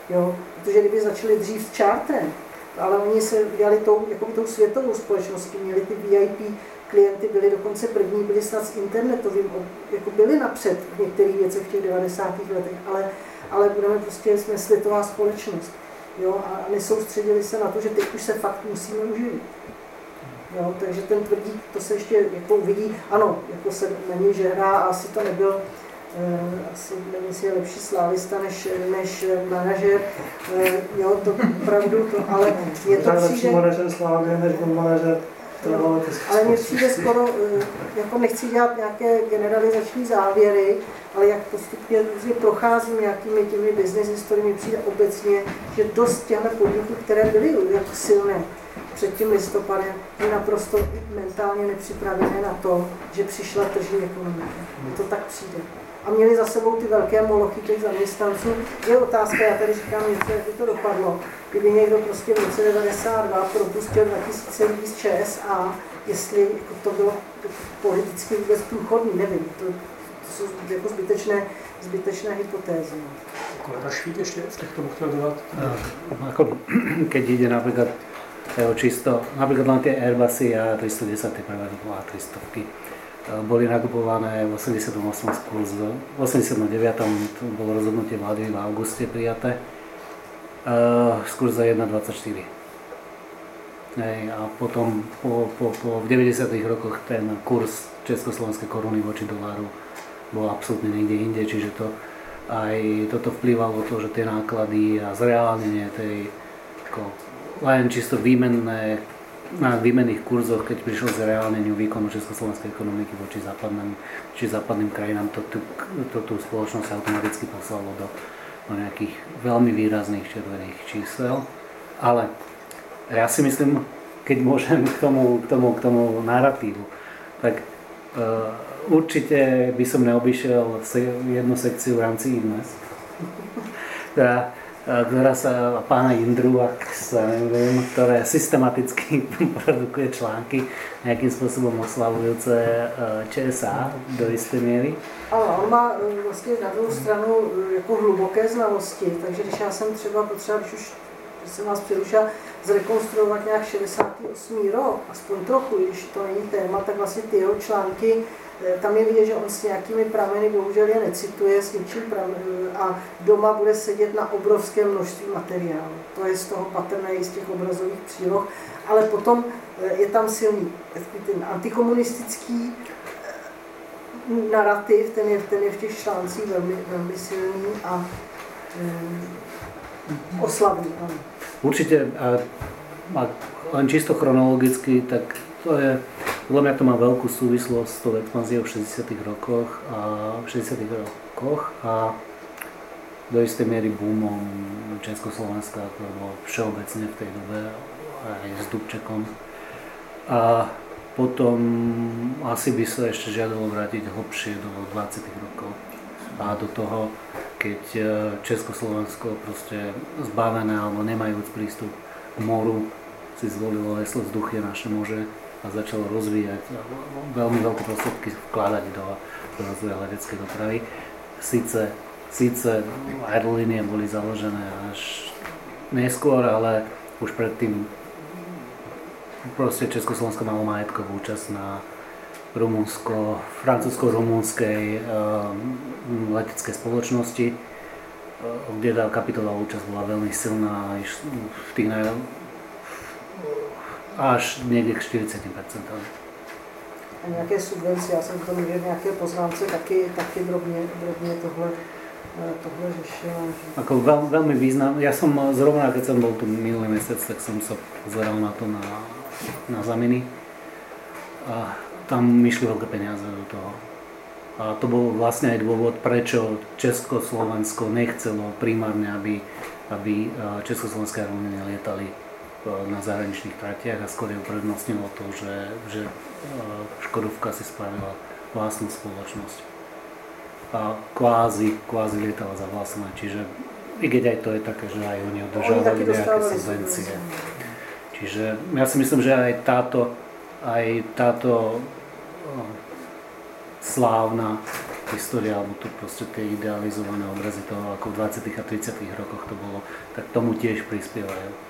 Jo? Protože kdyby začali dřív s charterem, ale oni se udělali tou, jako tou světovou společností, měli ty VIP klienty, byli dokonce první, byli snad s internetovým, jako byli napřed v některých věcech v těch 90. letech, ale, ale budeme prostě, jsme světová společnost. Jo, a nesoustředili se na to, že teď už se fakt musíme uživit. Jo, takže ten tvrdí, to se ještě jako uvidí, ano, jako se na něj žehrá a asi to nebyl asi nevím, jestli je lepší slávista než, než manažer. Jo, to opravdu to, ale je to přijde... manažer Slávy než manažer ale mně přijde skoro, jako nechci dělat nějaké generalizační závěry, ale jak postupně různě procházím nějakými těmi business historiemi, přijde obecně, že dost těchto podniků, které byly jako silné před tím listopadem, je naprosto mentálně nepřipravené na to, že přišla tržní ekonomika. To tak přijde. A měli za sebou ty velké molochy těch zaměstnanců. Je otázka, já tady říkám něco, jak by to dopadlo, kdyby někdo prostě v roce 92 propustil 2000 lidí z ČSA, jestli jako to bylo politicky vůbec průchodný, nevím. To, to jsou jako zbytečné, zbytečné hypotézy. Kolega Švít ještě v těchto chtěl dodat? No, ako, keď ide napríklad čisto, napríklad len tie Airbusy a 310 a 300 boli nakupované v 88 kurz, v 89 to bolo rozhodnutie vlády v auguste prijaté z kurza 1,24. a potom po, po, po, v 90. rokoch ten kurz československej koruny voči doláru bol absolútne niekde inde, čiže to aj toto vplyvalo to, že tie náklady a zreálnenie tej ako, len čisto výmenné na výmenných kurzoch, keď prišlo z reálneniu výkonu československej ekonomiky voči západným, či západným krajinám, to, to, to tú spoločnosť automaticky poslalo do, do nejakých veľmi výrazných červených čísel. Ale ja si myslím, keď môžem k tomu, k tomu, k tomu narratívu, tak uh, určite by som neobyšiel jednu sekciu v rámci INES, ktorá, ktorá sa pána Indru, ak sa neviem, ktoré systematicky produkuje články nejakým spôsobom oslavujúce ČSA do isté miery. Ale on má vlastně na druhou stranu jako hluboké znalosti, takže když já jsem třeba potřeba, když už když jsem vás přerušila, zrekonstruovat nějak 68. rok, aspoň trochu, když to není téma, tak vlastně ty jeho články Eh, tam je vidět, že on s nějakými prameny bohužel je necituje, s pramen, eh, a doma bude sedět na obrovské množství materiálu. To je z toho patrné z těch obrazových příloh, ale potom eh, je tam silný ten antikomunistický narrativ, ten je, ten je v těch článcích velmi, velmi silný a e, oslavný. Určitě, a, a len čisto chronologicky, tak to je podľa mňa to má veľkú súvislosť s tou expanziou v 60. rokoch a v 60. rokoch a do istej miery boomom Československa, ktoré bolo všeobecne v tej dobe aj s Dubčekom. A potom asi by sa ešte žiadalo vrátiť hlbšie do 20. rokov a do toho, keď e, Československo proste zbavené alebo nemajúc prístup k moru si zvolilo heslo vzduch je naše more a začalo rozvíjať veľmi veľké prostriedky vkladať do, rozvoja leteckej dopravy. Sice, sice aerolínie boli založené až neskôr, ale už predtým proste Československo malo majetkovú účasť na rumunsko, francúzsko-rumunskej um, leteckej spoločnosti, kde tá kapitolová účasť bola veľmi silná v tých naj, až někde k 40%. A nějaké subvence, já jsem to měl nějaké poznámce, taky, taky drobně, drobně tohle, eh, tohle řešil. Ako veľ, veľmi význam, ja som zrovna, keď som bol tu minulý mesiac, tak som sa pozeral na to na, na zaminy a tam myšli veľké peniaze do toho. A to bol vlastne aj dôvod, prečo Československo nechcelo primárne, aby, aby eh, československé aerolínie lietali na zahraničných tratiach a skôr je uprednostnilo to, že, že e, Škodovka si spravila vlastnú spoločnosť a kvázi, kvázi lietala za vlastné, čiže i keď aj to je také, že aj oni održávali nejaké subvencie. Čiže ja si myslím, že aj táto, aj táto e, slávna história, alebo tu proste tie idealizované obrazy toho, ako v 20. a 30. rokoch to bolo, tak tomu tiež prispievajú.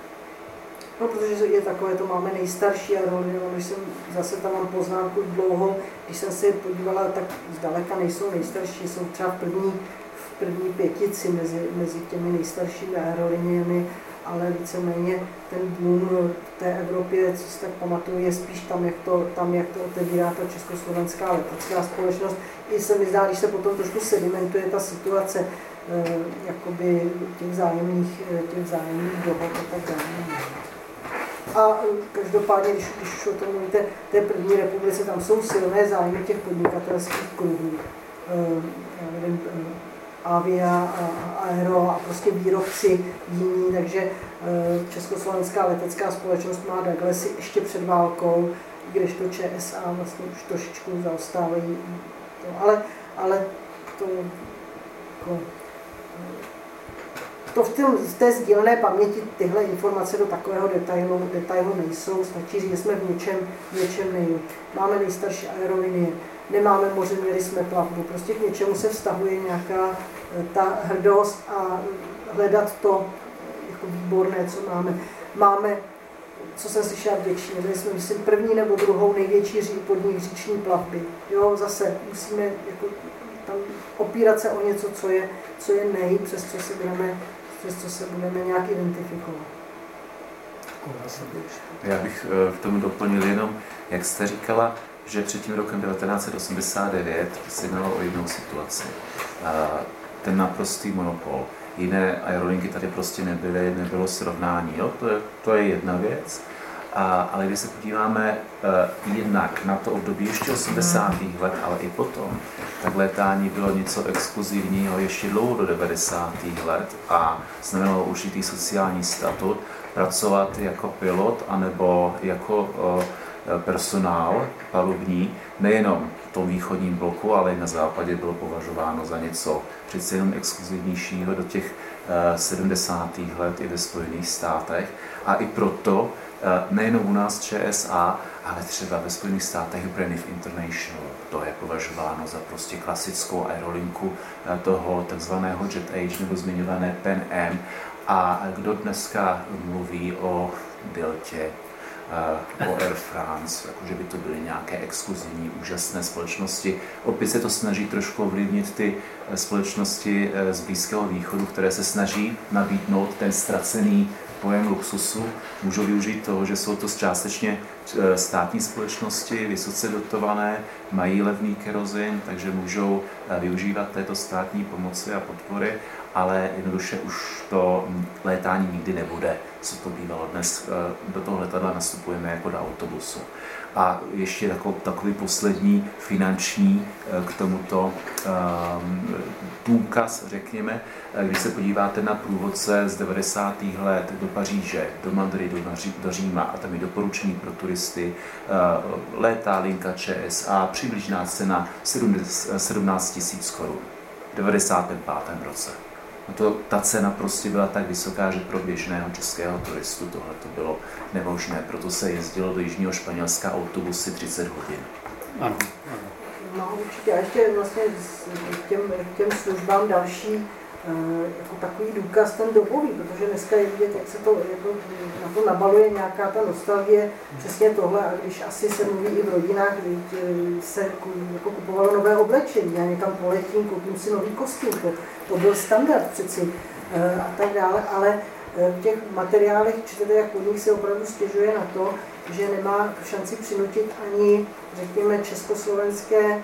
No, protože je takové, to máme nejstarší aeroliny, no, když jsem zase tam mám poznámku dlouho, když jsem se podívala, tak zdaleka nejsou nejstarší, jsou třeba první, v první pětici mezi, mezi těmi nejstaršími aeroliniemi, ale víceméně ten boom v té Evropě, co si tak pamatuju, je spíš tam, jak to, tam, jak to otevírá ta československá letecká společnost. I se mi zdá, když se potom trošku sedimentuje ta situace eh, jakoby těch vzájemných, eh, těch vzájemných dohod a tak dále. A eh, každopádně, když, když o tom mluvíte, té první republice, tam jsou silné zájmy těch podnikatelských kruhů. Já nevím, Avia, Aero a prostě výrobci jiní, takže Československá letecká společnost má Douglasy ještě před válkou, kdežto ČSA vlastně už trošičku zaostávají. To, ale, ale to, jako, to v, tém, v té sdílené paměti tyhle informace do takového detailu, detailu nejsou, stačí říct, že jsme v něčem, v něčem nej. Máme nejstarší aerolinie, nemáme moře, měli jsme plavbu. Prostě k něčemu se vztahuje nějaká eh, ta hrdost a hledat to jako výborné, co máme. Máme, co jsem slyšela v byli jsme, myslím, první nebo druhou největší podnik říční plavby. Jo, zase musíme jako tam opírat se o něco, co je, co je nej, přes co se budeme, přes co se budeme nějak identifikovat. Já bych eh, v tom doplnil jenom, jak jste říkala, že před tím rokem 1989 se jednalo o jinou situaci. Ten naprostý monopol. Jiné aerolinky tady prostě nebyly, nebylo srovnání. Jo? To, je, to je jedna věc. A, ale když se podíváme uh, jednak na to období ještě 80. let, ale i potom, tak létání bylo něco exkluzivního ještě dlouho do 90. let a znamenalo určitý sociální statut, pracovat jako pilot anebo jako uh, personál palubní, nejenom v tom východním bloku, ale i na západě bylo považováno za něco přece jenom exkluzivnějšího do těch 70. Eh, let i ve Spojených státech. A i proto nejenom u nás ČSA, ale třeba ve Spojených státech Braniff International, to je považováno za prostě klasickou aerolinku eh, toho takzvaného Jet Age nebo zmiňované Pan Am. A kdo dneska mluví o deltě o Air France, jako že by to byly nějaké exkluzivní, úžasné společnosti. Opět se to snaží trošku ovlivnit ty eh, společnosti eh, z Blízkého východu, které se snaží nabídnout ten ztracený pojem luxusu, můžou využít toho, že jsou to částečně eh, státní společnosti, vysoce dotované, mají levný kerozin, takže můžou využívat této státní pomoci a podpory ale jednoduše už to létání nikdy nebude, co to bývalo dnes. Eh, do toho letadla nastupujeme jako do autobusu. A ještě takový, takový poslední finanční eh, k tomuto um, důkaz, řekněme, eh, když se podíváte na průvodce z 90. let do Paříže, do Madridu, do Říma a tam je doporučený pro turisty, létá linka ČSA, přibližná cena 17 000 korun v 95. roce. No to, ta cena prostě byla tak vysoká, že pro běžného českého turistu tohle to bylo nemožné. Proto se jezdilo do Jižního Španělska autobusy 30 hodin. Ano. No určitě. A ještě vlastně k těm, k těm službám další jako takový důkaz ten dobový, protože dneska je vidět, jak se to jako na to nabaluje nějaká ta nostalgie, přesně tohle, a když asi se mluví i v rodinách, kdy eh, se jako kupovalo nové oblečení, já někam poletím, koupím si nový kostým, to, to byl standard přeci eh, a tak dále, ale v těch materiálech čtete, jak podnik se opravdu stěžuje na to, že nemá šanci přinutit ani, řekněme, československé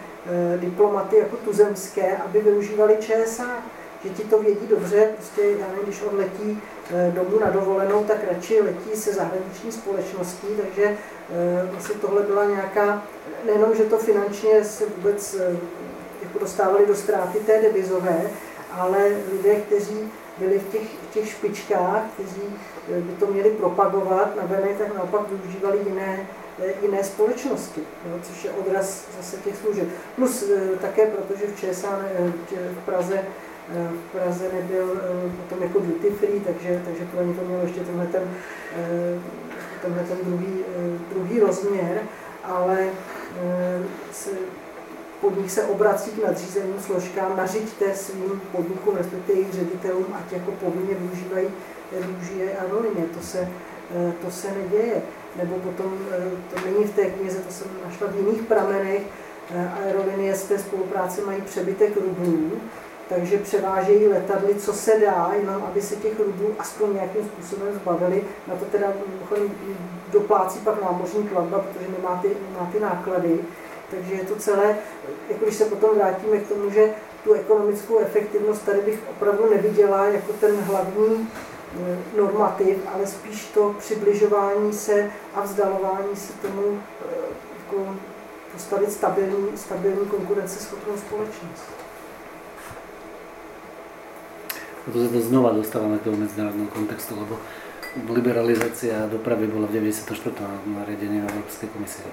diplomaty jako tuzemské, aby využívali ČSA že ti to vědí dobře, prostě já nevím, když odletí eh, domů na dovolenou, tak radši letí se zahraniční společností, takže vlastně tohle byla nějaká, nejenom, že to finančně se vůbec eh, jako dostávali do ztráty té devizové, ale lidé, kteří byli v těch, v těch špičkách, kteří by to měli propagovat na venek, tak naopak využívali jiné, jiné společnosti, jo, což je odraz zase těch služeb. Plus také protože v ČSA, v Praze v Praze nebyl eh, potom jako duty free, takže, takže pro ně to mělo ještě tenhle ten, eh, tenhle ten druhý, eh, druhý rozměr, ale podnik se obrací k nadřízeným složkám, nařiďte svým podnikům, respektive jejich ředitelům, ať jako povinně využívají, využívají aerolinie. To se, to se neděje. Nebo potom, to není v té knize, to jsem našla v jiných pramenech, aerolinie z té spolupráce mají přebytek rublů, takže převážejí letadly, co se dá, jenom aby se těch rudů aspoň nějakým způsobem zbavili. Na to teda doplácí pak námořní platba, protože nemá ty, nemá ty náklady. Takže je to celé, jako když se potom vrátíme k tomu, že tu ekonomickou efektivnost tady bych opravdu neviděla jako ten hlavní eh, normativ, ale spíš to přibližování se a vzdalování se tomu eh, jako postavit stabilní, stabilní konkurenceschopnou společnost. Proto se to znova dostáváme k tomu medzinárodnému kontextu, lebo liberalizácia dopravy bola v 94. nariadení Európskej komisie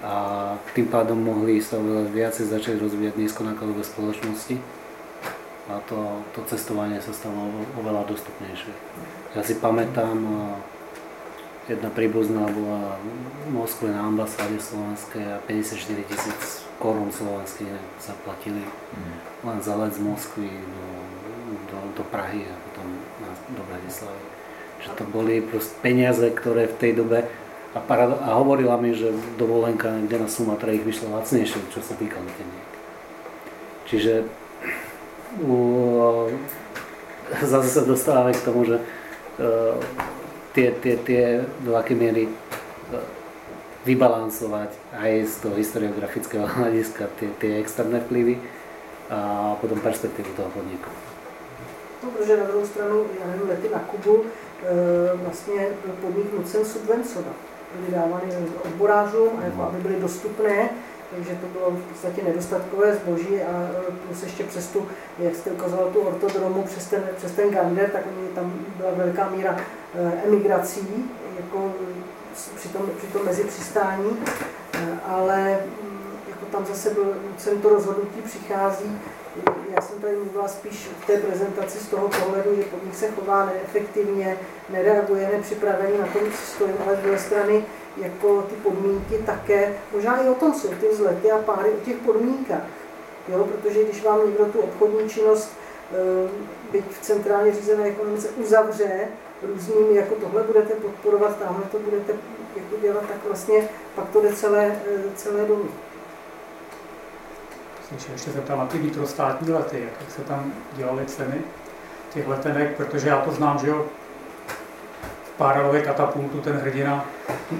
a tým pádom mohli sa oveľa viacej začať rozvíjať nízkonákladové spoločnosti a to, to cestovanie sa stalo oveľa dostupnejšie. Ja si pamätám, jedna príbuzná bola v Moskve na ambasáde slovenskej a 54 tisíc korún slovenských zaplatili mm. len za let z Moskvy do, do, Prahy a potom do Bratislavy. Že to boli proste peniaze, ktoré v tej dobe a, parado- a hovorila mi, že dovolenka kde na Sumatra ich vyšla lacnejšie, čo sa týka leteniek. Čiže u, zase sa dostávame k tomu, že uh, tie, tie, tie do akej miery uh, vybalancovať aj z toho historiografického hľadiska tie, tie externé vplyvy a potom perspektívu toho podniku. No, protože na druhou stranu, já nevím, lety na Kubu, e, vlastně podnik nucen subvencovat byly dávány odborářům, a jako aby byly dostupné, takže to bylo v podstatě nedostatkové zboží a e, plus ještě přes tu, jak jste ukazoval tu ortodromu, přes ten, přes ten Gander, tak tam byla velká míra e, emigrací, jako při tom, při tom mezi přistání, ale tam zase byl, to rozhodnutí přichází já jsem tady mluvila spíš v té prezentaci z toho pohledu, že podnik se chová neefektivně, nereaguje, nepřipravený na tom, co stojím, ale z druhé strany jako ty podmínky také, možná i o tom jsou ty vzlety a páry o těch podmínkách. Jo, protože když vám někdo tu obchodní činnost, eh, byť v centrálně řízené ekonomice, uzavře různými, jako tohle budete podporovat, tamhle to budete jako dělat, tak vlastně pak to jde celé, eh, celé dolů se ještě zeptal na ty vnitrostátní lety, jak se tam dělaly ceny těch letenek, protože já to znám, že jo, v Páralové katapultu ten hrdina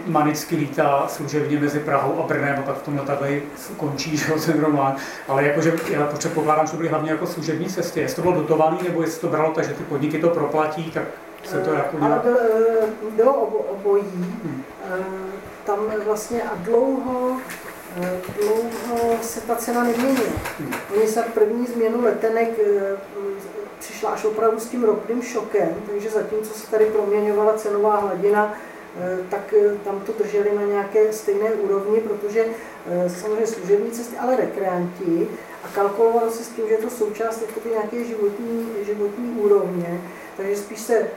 manicky lítá služebně mezi Prahou a Brnem a pak v tom letadle končí že jo, ten román. Ale jakože já předpokládám, že to byly hlavně jako služební cesty. Jestli to bylo dotovaný, nebo jestli to bralo tak, že ty podniky to proplatí, tak se to jako dělá? Ale bylo obojí. Hmm. Eh, tam vlastně a dlouho dlouho se ta cena neměnila. Oni se první změnu letenek eh, přišla až opravdu s tím ropným šokem, takže zatímco se tady proměňovala cenová hladina, eh, tak eh, tam to drželi na nějaké stejné úrovni, protože samozřejmě služební cesty, ale rekreanti a kalkulovalo se s tím, že je to součást nějaké životní, životní úrovně, takže spíš se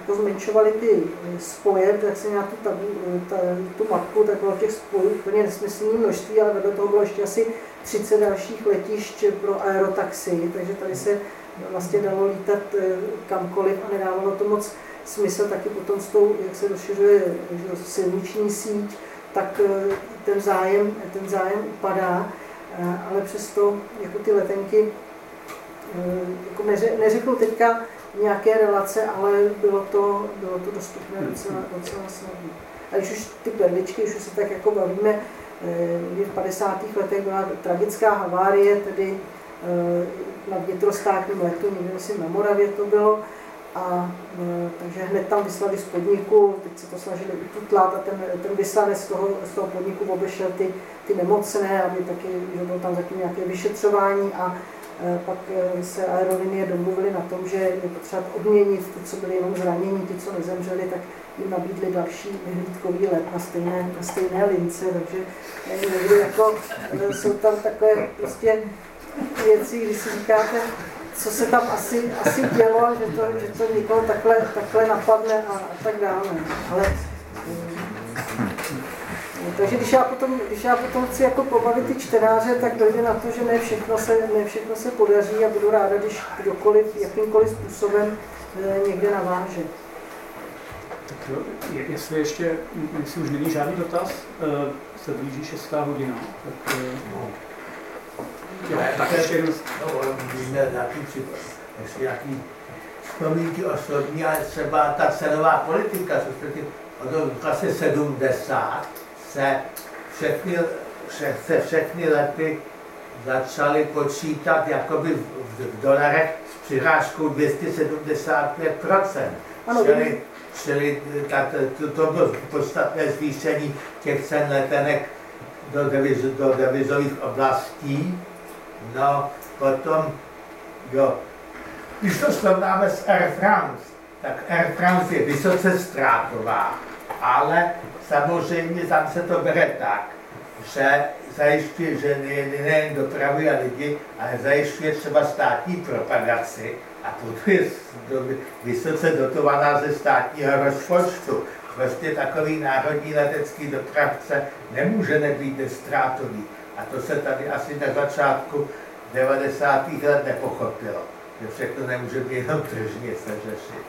jako zmenšovaly ty spoje, tak se nějak tu, tabu, ta, tu mapku, tak bylo těch spojů úplně nesmyslné množství, ale vedle toho bylo ještě asi 30 dalších letišť pro aerotaxi, takže tady se vlastně dalo lítat kamkoliv a nedávalo to moc smysl taky potom s tou, jak se rozšiřuje silniční síť, tak ten zájem, ten zájem upadá, ale přesto jako ty letenky, jako neřeknu teďka, nějaké relace, ale bylo to, bylo to dostupné docela, docela snadno. A když už ty perličky, když už se tak jako bavíme, kdy v 50. letech byla tragická havárie, tedy eh, na vnitrostátním letu, někde myslím na Moravě to bylo, a e, takže hned tam vyslali z podniku, teď se to snažili ututlat a ten, ten vyslanec z toho, z toho podniku obešel ty, ty nemocné, aby taky, že bylo tam zatím nějaké vyšetřování a Eh, pak eh, se aerolinie domluvili na tom, že je potřeba odměnit ty, co byli jenom zranění, ty, co nezemřeli, tak jim nabídli další vyhlídkový let na stejné, na stejné lince, takže někdy jako, eh, jsou tam takové prostě věci, když si říkáte, co se tam asi, asi dělo, že to, že to někoho takhle, takhle napadne a, a tak dále. Ale takže když já potom, když já potom chci jako pobavit ty čtenáře, tak dojde na to, že ne všechno se, ne všechno se podaří a budu ráda, když kdokoliv, jakýmkoliv způsobem eh, někde naváže. Tak jo, jestli ještě, jestli už není žádný dotaz, eh, se blíží 6. hodina, tak... Eh, Tak ještě jednou. No, měl nějaký případ, ještě nějaký vzpomínky osobní, ale třeba ta cenová politika, co jste ty od vlastně 70 se všechny, vše, se všechny lety začaly počítat jakoby v, v dolarech s přirážkou 275%. Ano, čili, čili ta, to, to bylo podstatné zvýšení těch cen letenek do, deviz, do devizových oblastí. No, potom, jo, když to srovnáme s Air France, tak Air France je vysoce ztrátová, ale samozřejmě tam se to bere tak, že zajišťuje, že nejen dopravy a lidi, ale zajišťuje třeba státní propagaci a to je vysoce dotovaná ze státního rozpočtu. Prostě takový národní letecký dopravce nemůže nebýt ztrátový. A to se tady asi na začátku 90. let nepochopilo, že všechno nemůže být jenom tržně se řešit.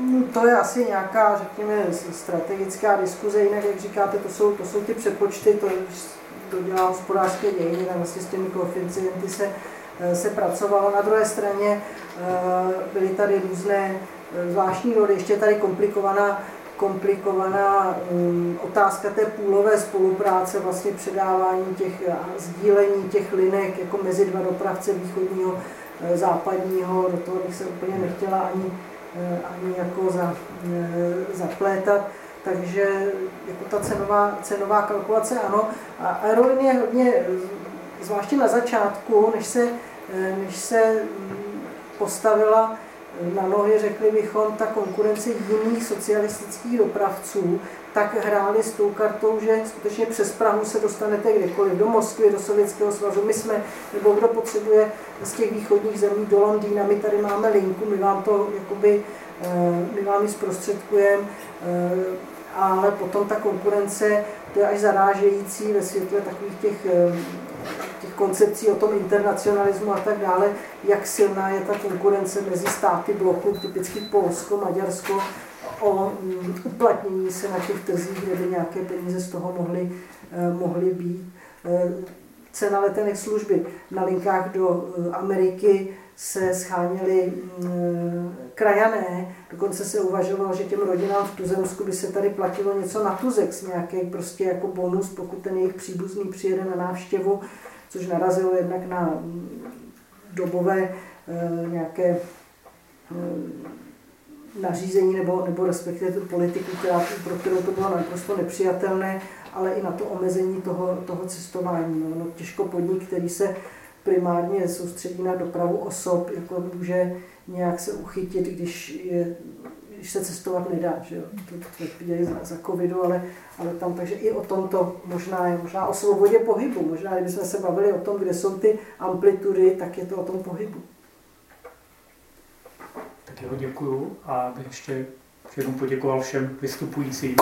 No. To je asi nějaká, řekněme, strategická diskuze, jinak, jak říkáte, to jsou, to jsou ty přepočty, to, to dělá hospodářské dějiny, tam vlastně s těmi koeficienty se, se pracovalo. Na druhé straně eh, byly tady různé eh, zvláštní rody, ještě tady komplikovaná, komplikovaná um, otázka té půlové spolupráce, vlastně předávání těch sdílení těch linek jako mezi dva dopravce východního, západního, do toho bych se úplně nechtěla ani Eh, ani jako za, eh, zaplétat. Takže jako ta cenová, cenová kalkulace ano. A aerolinie hodně, zvláště na začátku, než se, eh, než se mm, postavila na nohy, řekli bychom, ta konkurence jiných socialistických dopravců, tak hráli s tou kartou, že skutečně přes Prahu se dostanete kdekoliv, do Moskvy, do Sovětského svazu, my jsme, nebo kdo potřebuje z těch východních zemí do Londýna, my tady máme linku, my vám to jakoby, eh, my vám ji zprostředkujeme, eh, ale potom ta konkurence, to je až zarážející ve světle takových těch, eh, těch koncepcí o tom internacionalismu a tak dále, jak silná je ta konkurence mezi státy bloku, typicky Polsko, Maďarsko, o mm, uplatnění se na těch trzích, kde by nějaké peníze z toho mohly, eh, mohly být. Eh, cena letenek služby na linkách do eh, Ameriky se scháněly mm, krajané, dokonce se uvažovalo, že těm rodinám v Tuzemsku by se tady platilo něco na Tuzex, nějaký prostě jako bonus, pokud ten jejich příbuzný přijede na návštěvu, což narazilo jednak na mm, dobové nějaké nařízení nebo, nebo respektive tu politiku, která, pro kterou to bylo naprosto nepřijatelné, ale i na to omezení toho, toho cestování. No, no, těžko podnik, který se primárně soustředí na dopravu osob, jako může nějak se uchytit, když, je, když se cestovat nedá, že jo? To, je za, za covidu, ale, ale tam, takže i o tomto možná je možná o svobodě pohybu, možná kdybychom se bavili o tom, kde jsou ty amplitudy, tak je to o tom pohybu. Jo, děkuju a bych ještě jednou poděkoval všem vystupujícím.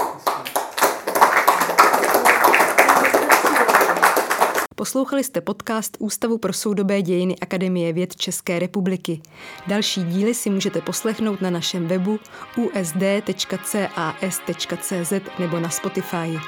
Poslouchali jste podcast Ústavu pro soudobé dějiny Akademie věd České republiky. Další díly si můžete poslechnout na našem webu usd.cas.cz nebo na Spotify.